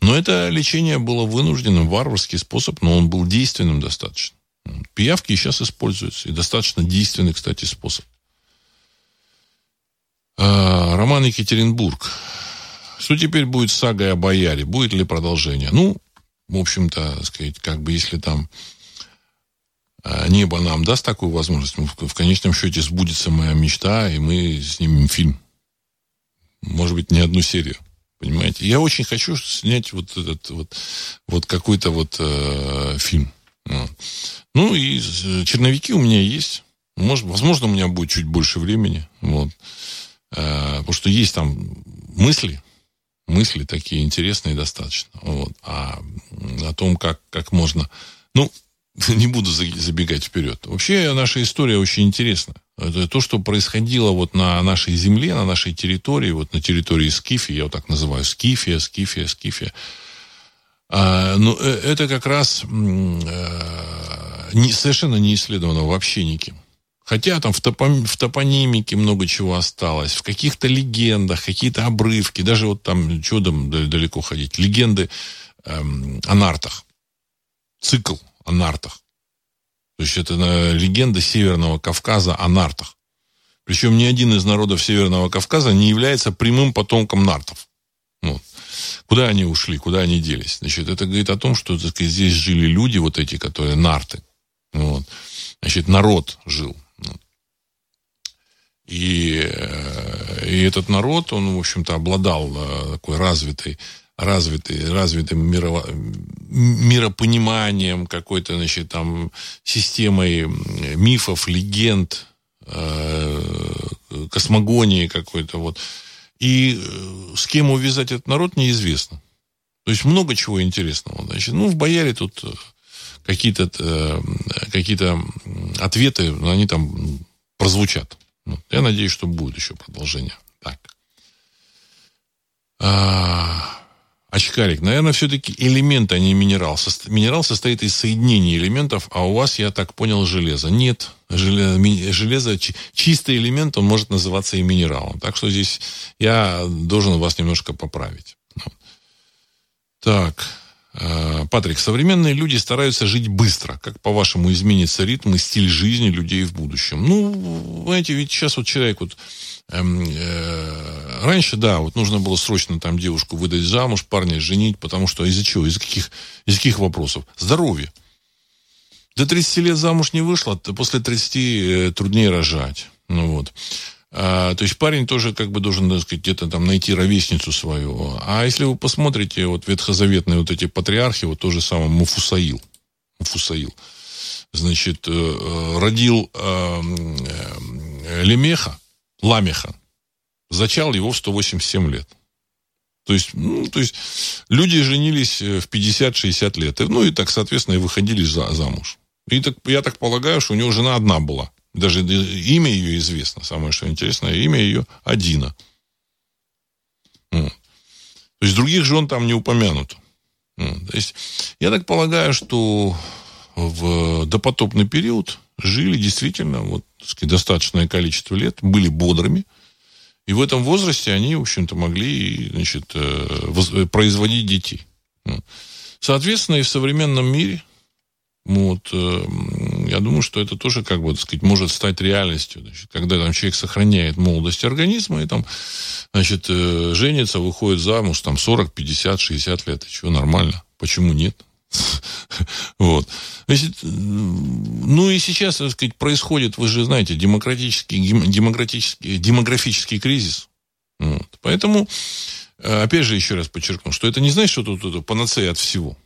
Но это лечение было вынужденным, варварский способ, но он был действенным достаточно. Пиявки сейчас используются. И достаточно действенный, кстати, способ. А, Роман Екатеринбург. Что теперь будет с сагой о бояре? Будет ли продолжение? Ну, в общем-то, сказать, как бы если там небо нам даст такую возможность. В конечном счете сбудется моя мечта, и мы снимем фильм. Может быть, не одну серию. Понимаете? Я очень хочу снять вот этот вот, вот какой-то вот э, фильм. Ну и э, черновики у меня есть. Может, возможно, у меня будет чуть больше времени. Вот. Э, потому что есть там мысли, мысли такие интересные достаточно. Вот. А о том, как, как можно... Ну, [laughs] не буду забегать вперед. Вообще наша история очень интересна. Это то, что происходило вот на нашей земле, на нашей территории, вот на территории Скифи, я вот так называю, Скифия, Скифия, Скифия. А, ну, э, это как раз э, не, совершенно не исследовано вообще никем. Хотя там в, топом, в топонимике много чего осталось, в каких-то легендах, какие-то обрывки, даже вот там, там далеко ходить, легенды эм, о нартах, цикл о нартах. То есть это э, легенда Северного Кавказа о нартах. Причем ни один из народов Северного Кавказа не является прямым потомком нартов. Вот. Куда они ушли, куда они делись? Значит, это говорит о том, что так сказать, здесь жили люди, вот эти, которые нарты. Вот. Значит, народ жил. И, э, и этот народ, он, в общем-то, обладал э, такой развитой развитый, развитым мирово, миропониманием, какой-то, значит, там, системой мифов, легенд, э, космогонии какой-то, вот. И э, с кем увязать этот народ, неизвестно. То есть много чего интересного. Значит, ну, в Бояре тут э, какие-то какие ответы, они там прозвучат. Я надеюсь, что будет еще продолжение. Так. Очкарик, наверное, все-таки элемент, а не минерал. Минерал состоит из соединений элементов, а у вас, я так понял, железо. Нет, железо, чистый элемент, он может называться и минералом. Так что здесь я должен вас немножко поправить. Так, э, Патрик, современные люди стараются жить быстро. Как, по-вашему, изменится ритм и стиль жизни людей в будущем? Ну, знаете, ведь сейчас вот человек вот раньше, да, вот нужно было срочно там девушку выдать замуж, парня женить, потому что из-за чего? Из каких, из каких вопросов? Здоровье. До 30 лет замуж не вышло, после 30 э, труднее рожать. Ну вот. А, то есть парень тоже как бы должен, так сказать, где-то там найти ровесницу свою. А если вы посмотрите, вот ветхозаветные вот эти патриархи, вот то же самое Муфусаил. Муфусаил. Значит, э, родил Лемеха, Ламеха. Зачал его в 187 лет. То есть, ну, то есть люди женились э, в 50-60 лет. Ну, и так, соответственно, и выходили за, замуж. И так, я так полагаю, что у него жена одна была. Даже имя ее известно. Самое что интересное, имя ее Адина. То есть других жен там не упомянуто. То есть я так полагаю, что в допотопный период жили действительно вот, сказать, достаточное количество лет, были бодрыми. И в этом возрасте они, в общем-то, могли значит, э, производить детей. Соответственно, и в современном мире, вот, э, я думаю, что это тоже, как бы, так сказать, может стать реальностью. Значит, когда там человек сохраняет молодость организма и там, значит, э, женится, выходит замуж, там 40, 50, 60 лет, и чего, нормально. Почему нет? [laughs] Вот. Значит, ну и сейчас, так сказать, происходит, вы же знаете, демократический, демократический, демографический кризис. Вот. Поэтому, э, опять же, еще раз подчеркну, что это не значит, что тут это панацея от всего.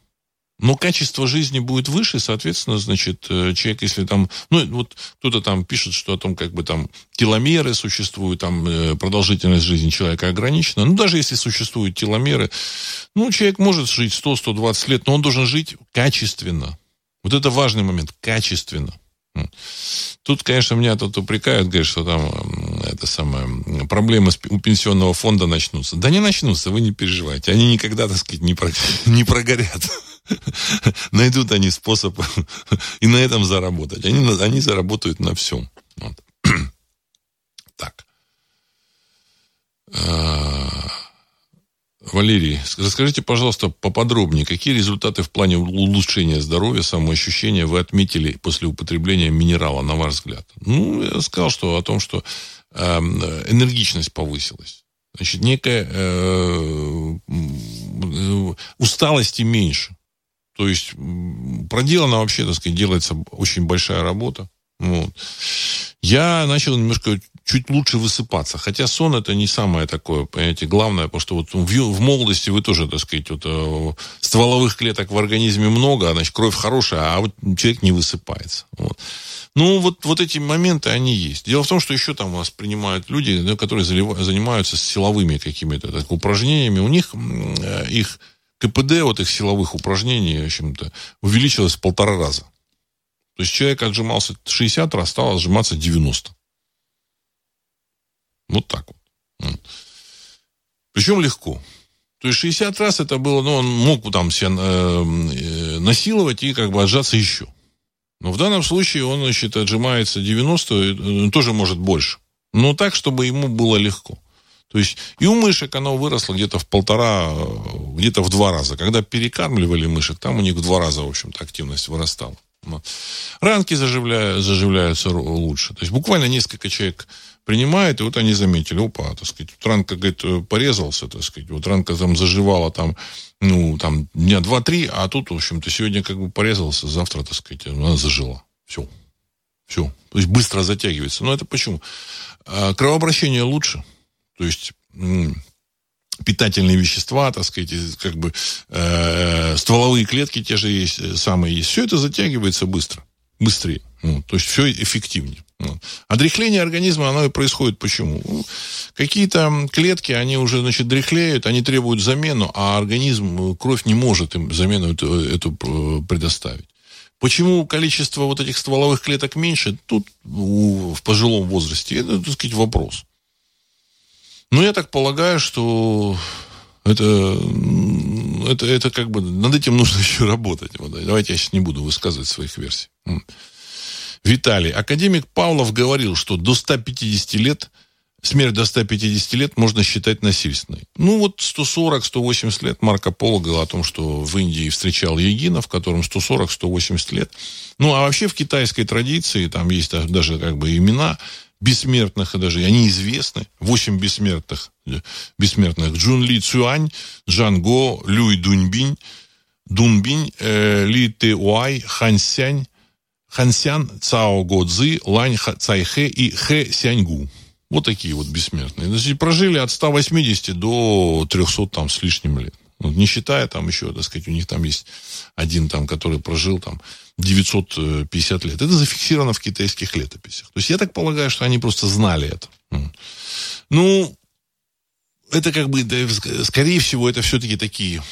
Но качество жизни будет выше, соответственно, значит, э, человек, если там, ну, вот кто-то там пишет, что о том, как бы там теломеры существуют, там э, продолжительность жизни человека ограничена. Ну, даже если существуют теломеры, ну, человек может жить 100-120 лет, но он должен жить качественно. Вот это важный момент, качественно. Тут, конечно, меня тут упрекают, говорят, что там это самое, проблемы у пенсионного фонда начнутся. Да не начнутся, вы не переживайте. Они никогда, так сказать, не, про, [laughs] не прогорят. [laughs] Найдут они способ [laughs] и на этом заработать. Они, они заработают на всем. Вот. [clears throat] Так. Валерий, расскажите, пожалуйста, поподробнее, какие результаты в плане улучшения здоровья, самоощущения вы отметили после употребления минерала, на ваш взгляд? Ну, я сказал, что о том, что э, энергичность повысилась. Значит, некая э, усталости меньше. То есть проделана вообще, так сказать, делается очень большая работа. Вот. Я начал немножко чуть лучше высыпаться. Хотя сон это не самое такое, понимаете, главное, потому что вот в, в молодости вы тоже, так сказать, вот, э, стволовых клеток в организме много, а значит, кровь хорошая, а вот человек не высыпается. Вот. Ну, вот, вот эти моменты, они есть. Дело в том, что еще там у принимают люди, которые занимаются силовыми какими-то так, упражнениями. У них э, их КПД, вот их силовых упражнений, в общем-то, увеличилось в полтора раза. То есть человек отжимался 60 раз, стал отжиматься 90. Вот так вот. Причем легко. То есть 60 раз это было, ну, он мог там себя э, э, насиловать и как бы отжаться еще. Но в данном случае он, значит, отжимается 90, э, тоже может больше. Но так, чтобы ему было легко. То есть и у мышек оно выросло где-то в полтора, э, где-то в два раза. Когда перекармливали мышек, там у них в два раза, в общем-то, активность вырастала. Ранки заживляют, заживляются лучше. То есть буквально несколько человек принимает, и вот они заметили, опа, так сказать, вот ранка, говорит, э, порезался, так сказать, вот ранка там заживала там, ну, там, дня два-три, а тут, в общем-то, сегодня как бы порезался, завтра, так сказать, она зажила. Все. Все. То есть быстро затягивается. Но это почему? А, кровообращение лучше. То есть питательные вещества, так сказать, как бы э, стволовые клетки те же есть, э, самые есть. Все это затягивается быстро, быстрее. Ну, то есть все эффективнее. Ну. А организма, оно и происходит почему? Ну, какие-то клетки, они уже, значит, дряхлеют, они требуют замену, а организм, э, кровь не может им замену эту, эту э, предоставить. Почему количество вот этих стволовых клеток меньше? Тут у, в пожилом возрасте, это, так сказать, вопрос. Ну, я так полагаю, что это, это, это как бы над этим нужно [laughs] еще работать. Вот, давайте я сейчас не буду высказывать своих версий. Виталий. Академик Павлов говорил, что до 150 лет, смерть до 150 лет можно считать насильственной. Ну вот 140-180 лет Марко Поло говорил о том, что в Индии встречал Егина, в котором 140-180 лет. Ну а вообще в китайской традиции там есть даже как бы имена бессмертных даже, они известны. Восемь бессмертных. бессмертных. Джун Ли Цюань, Джан Го, Люй Дуньбинь, Дунбинь, э, Ли Тэ Уай, Хан Сянь, Хан Сян, Цао Го Цзы, Лань Цайхэ и Хэ Сяньгу. Вот такие вот бессмертные. Значит, прожили от 180 до 300 там с лишним лет. Вот, не считая там еще, так сказать, у них там есть один там, который прожил там 950 лет. Это зафиксировано в китайских летописях. То есть я так полагаю, что они просто знали это. Ну, это как бы, скорее всего, это все-таки такие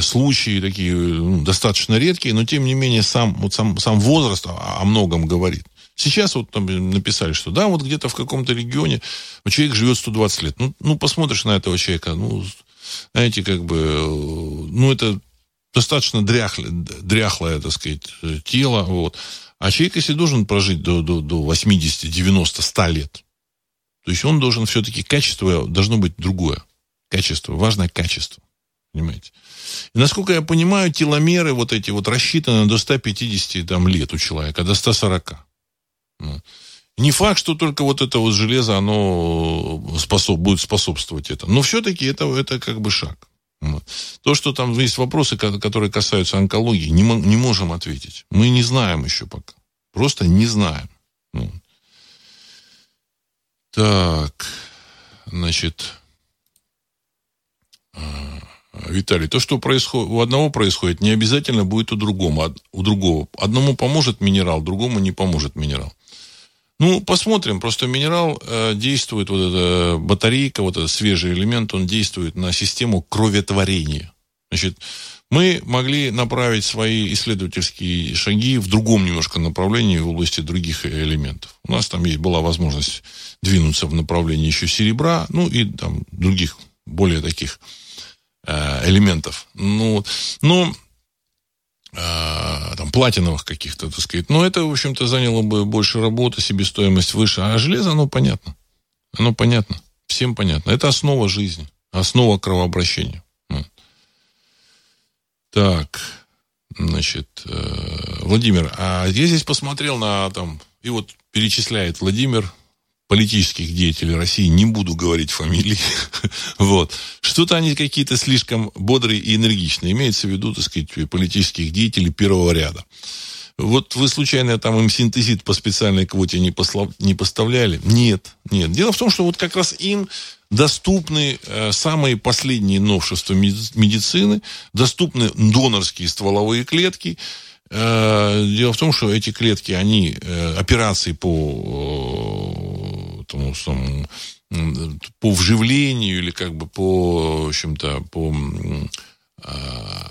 случаи, такие ну, достаточно редкие, но тем не менее сам, вот сам, сам возраст о, о многом говорит. Сейчас вот там написали, что да, вот где-то в каком-то регионе человек живет 120 лет. Ну, ну, посмотришь на этого человека, ну, знаете, как бы, ну, это достаточно дряхлое, дряхлое, так сказать, тело, вот. А человек, если должен прожить до, до, до 80, 90, 100 лет, то есть он должен все-таки, качество должно быть другое. Качество, важное качество. Понимаете? И, насколько я понимаю, теломеры вот эти вот рассчитаны до 150 там, лет у человека, до 140. Не факт, что только вот это вот железо, оно способ, будет способствовать этому. Но все-таки это, это как бы шаг. То, что там есть вопросы, которые касаются онкологии, не, не можем ответить. Мы не знаем еще пока. Просто не знаем. Ну. Так, значит, а, Виталий, то, что происходит, у одного происходит, не обязательно будет у другого. У другого. Одному поможет минерал, другому не поможет минерал. Ну, посмотрим. Просто минерал э, действует, вот эта батарейка, вот этот свежий элемент, он действует на систему кроветворения. Значит, мы могли направить свои исследовательские шаги в другом немножко направлении в области других элементов. У нас там есть, была возможность двинуться в направлении еще серебра, ну и там других более таких э, элементов. Ну, но э, там, платиновых каких-то, так сказать. Но это, в общем-то, заняло бы больше работы, себестоимость выше. А железо, оно понятно. Оно понятно. Всем понятно. Это основа жизни. Основа кровообращения. Так, значит, э, Владимир, а я здесь посмотрел на там, и вот перечисляет Владимир, политических деятелей России, не буду говорить фамилии, [laughs] вот, что-то они какие-то слишком бодрые и энергичные. Имеется в виду, так сказать, политических деятелей первого ряда. Вот вы случайно там им синтезит по специальной квоте не, послав, не поставляли? Нет, нет. Дело в том, что вот как раз им доступны э, самые последние новшества медицины, доступны донорские стволовые клетки. Э, дело в том, что эти клетки, они э, операции по, э, тому самому, по вживлению или как бы по, в общем-то, по э,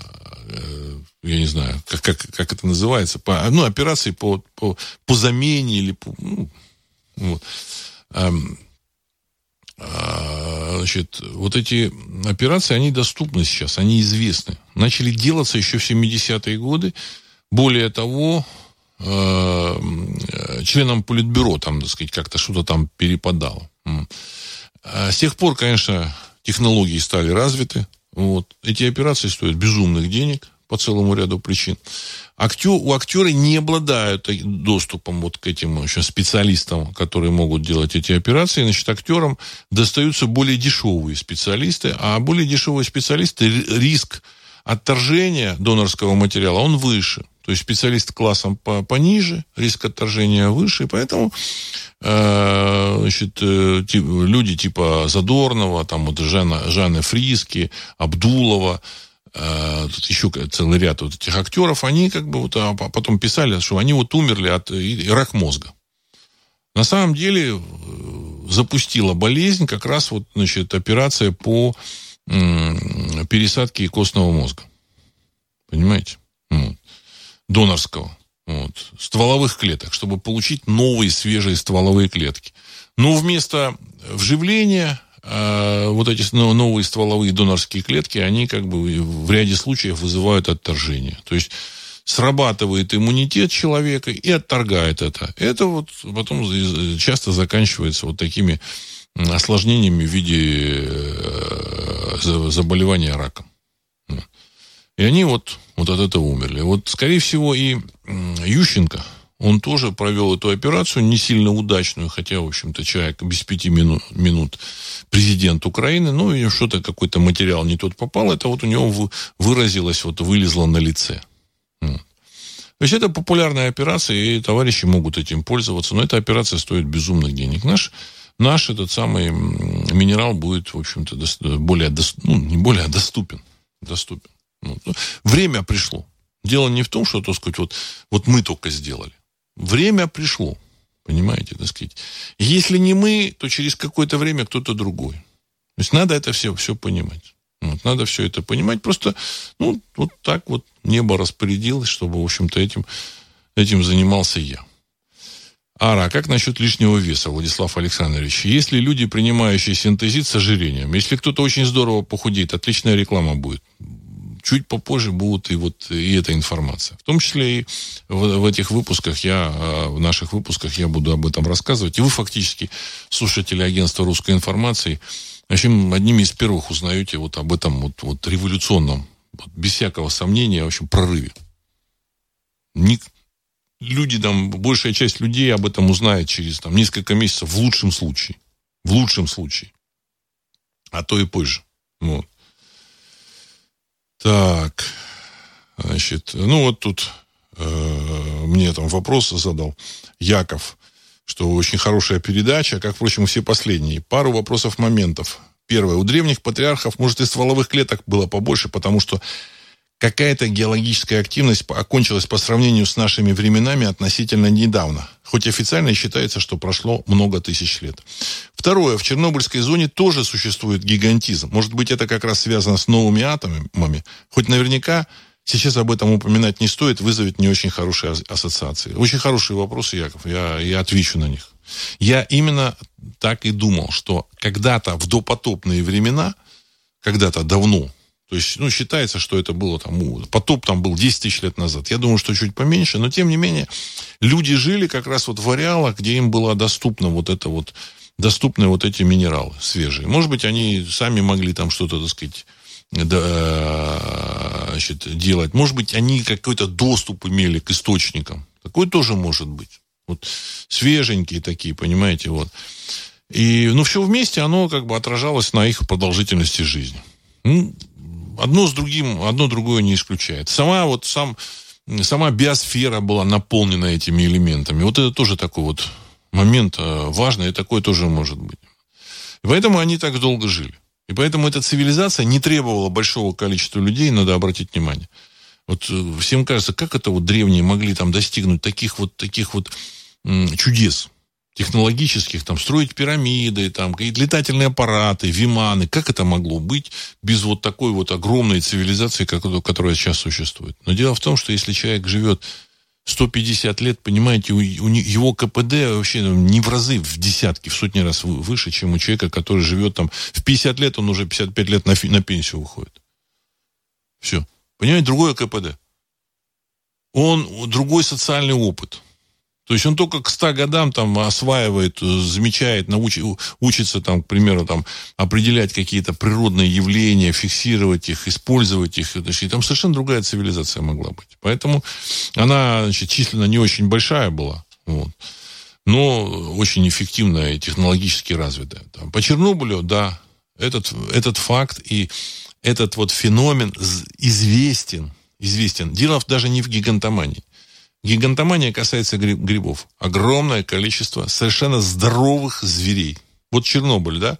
я не знаю, как, как, как это называется, по, ну, операции по, по, по замене или по, ну, вот. Эм, а, значит, вот эти операции, они доступны сейчас, они известны. Начали делаться еще в 70-е годы. Более того, э, членам Политбюро там, так сказать, как-то что-то там перепадало. А с тех пор, конечно, технологии стали развиты. Вот. Эти операции стоят безумных денег по целому ряду причин. Актер, у актера не обладают доступом вот к этим еще специалистам, которые могут делать эти операции. Значит, актерам достаются более дешевые специалисты, а более дешевые специалисты риск отторжения донорского материала, он выше. То есть специалист классом по, пониже, риск отторжения выше, и поэтому э, значит, э, тип, люди типа Задорнова, там вот Жанна, Жанны Фриски, Абдулова, э, тут еще целый ряд вот этих актеров, они как бы вот а потом писали, что они вот умерли от рак мозга. На самом деле э, запустила болезнь как раз вот, значит, операция по пересадки костного мозга. Понимаете? Вот. Донорского. Вот. Стволовых клеток, чтобы получить новые свежие стволовые клетки. Но вместо вживления э, вот эти новые стволовые донорские клетки, они как бы в ряде случаев вызывают отторжение. То есть срабатывает иммунитет человека и отторгает это. Это вот потом часто заканчивается вот такими осложнениями в виде э, заболевания раком. И они вот, вот от этого умерли. Вот, скорее всего, и Ющенко, он тоже провел эту операцию, не сильно удачную, хотя, в общем-то, человек без пяти минут, минут президент Украины, ну, и что-то, какой-то материал не тот попал, это вот у него выразилось, вот вылезло на лице. То есть это популярная операция, и товарищи могут этим пользоваться, но эта операция стоит безумных денег. Наш наш этот самый минерал будет, в общем-то, более, ну, не более, а доступен. доступен. Ну, время пришло. Дело не в том, что, так сказать, вот, вот мы только сделали. Время пришло. Понимаете, так сказать. Если не мы, то через какое-то время кто-то другой. То есть надо это все, все понимать. Вот, надо все это понимать. Просто, ну, вот так вот небо распорядилось, чтобы, в общем-то, этим, этим занимался я. Ара, а как насчет лишнего веса, Владислав Александрович? Если люди, принимающие синтезит с ожирением, если кто-то очень здорово похудеет, отличная реклама будет. Чуть попозже будут и вот и эта информация. В том числе и в, в этих выпусках я, а, в наших выпусках я буду об этом рассказывать. И вы фактически, слушатели агентства русской информации, в общем, одними из первых узнаете вот об этом вот, вот революционном, вот, без всякого сомнения, в общем, прорыве. Ник, люди там, большая часть людей об этом узнает через там, несколько месяцев, в лучшем случае. В лучшем случае. А то и позже. Вот. Так. Значит, ну вот тут э, мне там вопрос задал Яков, что очень хорошая передача, как, впрочем, все последние. Пару вопросов моментов. Первое. У древних патриархов, может, и стволовых клеток было побольше, потому что какая-то геологическая активность окончилась по сравнению с нашими временами относительно недавно, хоть официально считается, что прошло много тысяч лет. Второе. В Чернобыльской зоне тоже существует гигантизм. Может быть, это как раз связано с новыми атомами, хоть наверняка сейчас об этом упоминать не стоит, вызовет не очень хорошие ассоциации. Очень хорошие вопросы, Яков, я, я отвечу на них. Я именно так и думал, что когда-то в допотопные времена, когда-то давно, то есть, ну, считается, что это было там, потоп там был 10 тысяч лет назад. Я думаю, что чуть поменьше, но тем не менее, люди жили как раз вот в ареалах, где им было доступно вот это вот, доступны вот эти минералы свежие. Может быть, они сами могли там что-то, так сказать, да, значит, делать. Может быть, они какой-то доступ имели к источникам. Такое тоже может быть. Вот свеженькие такие, понимаете, вот. И, ну, все вместе, оно как бы отражалось на их продолжительности жизни. Ну, одно с другим, одно другое не исключает. Сама вот сам, сама биосфера была наполнена этими элементами. Вот это тоже такой вот момент э, важный, и такое тоже может быть. И поэтому они так долго жили. И поэтому эта цивилизация не требовала большого количества людей, надо обратить внимание. Вот э, всем кажется, как это вот древние могли там достигнуть таких вот, таких вот чудес технологических, там, строить пирамиды, там, какие-то летательные аппараты, виманы. Как это могло быть без вот такой вот огромной цивилизации, которая сейчас существует? Но дело в том, что если человек живет 150 лет, понимаете, у, у его КПД вообще ну, не в разы, в десятки, в сотни раз выше, чем у человека, который живет там в 50 лет, он уже 55 лет на, на пенсию уходит. Все. Понимаете, другое КПД. Он другой социальный опыт. То есть он только к 100 годам там осваивает, э, замечает, науч, учится там, к примеру, там, определять какие-то природные явления, фиксировать их, использовать их. И там совершенно другая цивилизация могла быть. Поэтому она значит, численно не очень большая была. Вот но очень эффективная и технологически развитая. Там, по Чернобылю, да, этот, этот факт и этот вот феномен известен, известен. Дело даже не в гигантомании. Гигантомания касается грибов. Огромное количество совершенно здоровых зверей. Вот Чернобыль, да?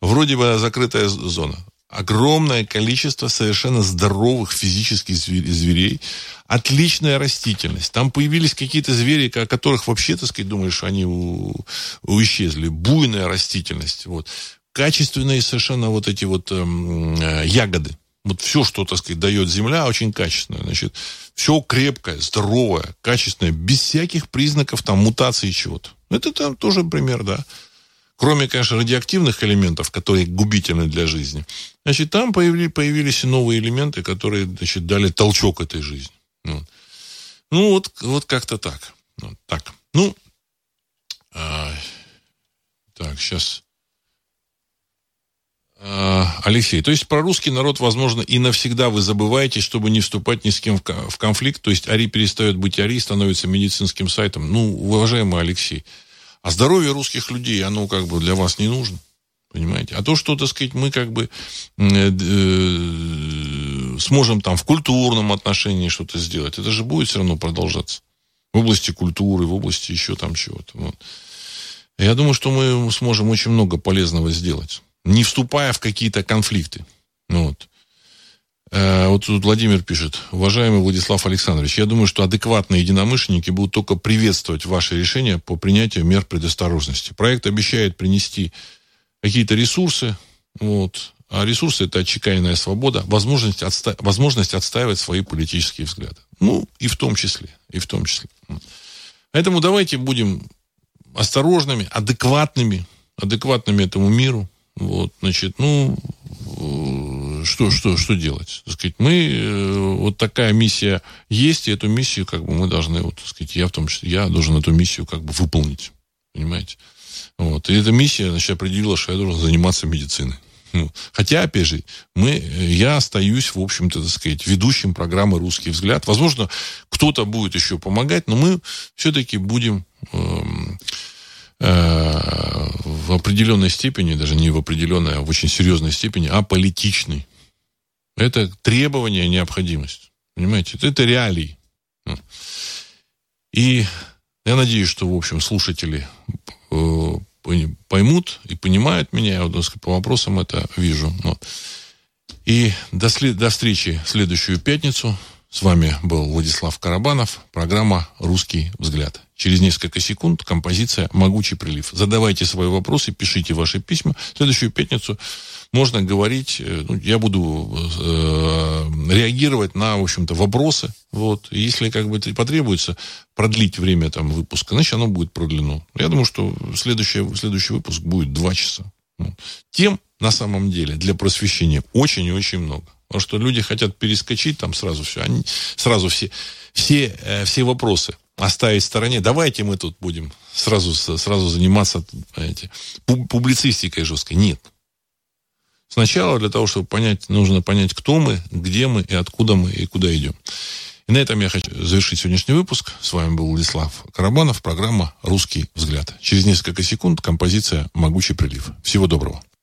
Вроде бы закрытая зона. Огромное количество совершенно здоровых физических зверей. Отличная растительность. Там появились какие-то звери, о которых вообще, так сказать, думаешь, они у, у исчезли. Буйная растительность. Вот. Качественные совершенно вот эти вот эм, э, ягоды. Вот все, что, так сказать, дает земля, очень качественное. Значит, все крепкое, здоровое, качественное, без всяких признаков там мутации чего-то. Это там тоже пример, да. Кроме, конечно, радиоактивных элементов, которые губительны для жизни. Значит, там появились, появились новые элементы, которые, значит, дали толчок этой жизни. Вот. Ну, вот, вот как-то так. Вот так. Ну, а, так, сейчас Алексей, то есть про русский народ, возможно, и навсегда вы забываете, чтобы не вступать ни с кем в конфликт, то есть Ари перестает быть Ари, становится медицинским сайтом. Ну, уважаемый Алексей, а здоровье русских людей, оно как бы для вас не нужно. Понимаете? А то, что, так сказать, мы как бы э, э, сможем там в культурном отношении что-то сделать, это же будет все равно продолжаться. В области культуры, в области еще там чего-то. Вот. Я думаю, что мы сможем очень много полезного сделать не вступая в какие-то конфликты. Ну вот. Э, вот тут Владимир пишет. Уважаемый Владислав Александрович, я думаю, что адекватные единомышленники будут только приветствовать ваше решение по принятию мер предосторожности. Проект обещает принести какие-то ресурсы, вот, а ресурсы – это отчеканенная свобода, возможность, отста... возможность отстаивать свои политические взгляды. Ну, и в том числе, и в том числе. Поэтому давайте будем осторожными, адекватными, адекватными этому миру, вот, значит, ну, э, что, что, что делать? Так сказать, мы, э, вот такая миссия есть, и эту миссию, как бы, мы должны, вот, так сказать, я в том числе, я должен эту миссию, как бы, выполнить. Понимаете? Вот. И эта миссия, значит, определила, что я должен заниматься медициной. Ну, хотя, опять же, мы, я остаюсь, в общем-то, так сказать, ведущим программы «Русский взгляд». Возможно, кто-то будет еще помогать, но мы все-таки будем эм, Э, в определенной степени, даже не в определенной, а в очень серьезной степени, аполитичный. Это требование, необходимость. Понимаете? Это реалии. И я надеюсь, что, в общем, слушатели э, поймут и понимают меня. Я вот, по вопросам это вижу. И до, до встречи следующую пятницу. С вами был Владислав Карабанов, программа «Русский взгляд». Через несколько секунд композиция «Могучий прилив». Задавайте свои вопросы, пишите ваши письма. В следующую пятницу можно говорить, э, ну, я буду э, реагировать на, в общем-то, вопросы. Вот. Если как бы потребуется продлить время там, выпуска, значит, оно будет продлено. Я думаю, что следующий, следующий выпуск будет два часа. Тем, на самом деле, для просвещения очень и очень много. Потому что люди хотят перескочить там сразу все. Они сразу все, все, э, все вопросы оставить в стороне. Давайте мы тут будем сразу, сразу заниматься понимаете, публицистикой жесткой. Нет. Сначала для того, чтобы понять, нужно понять, кто мы, где мы и откуда мы и куда идем. И на этом я хочу завершить сегодняшний выпуск. С вами был Владислав Карабанов, программа «Русский взгляд». Через несколько секунд композиция «Могучий прилив». Всего доброго.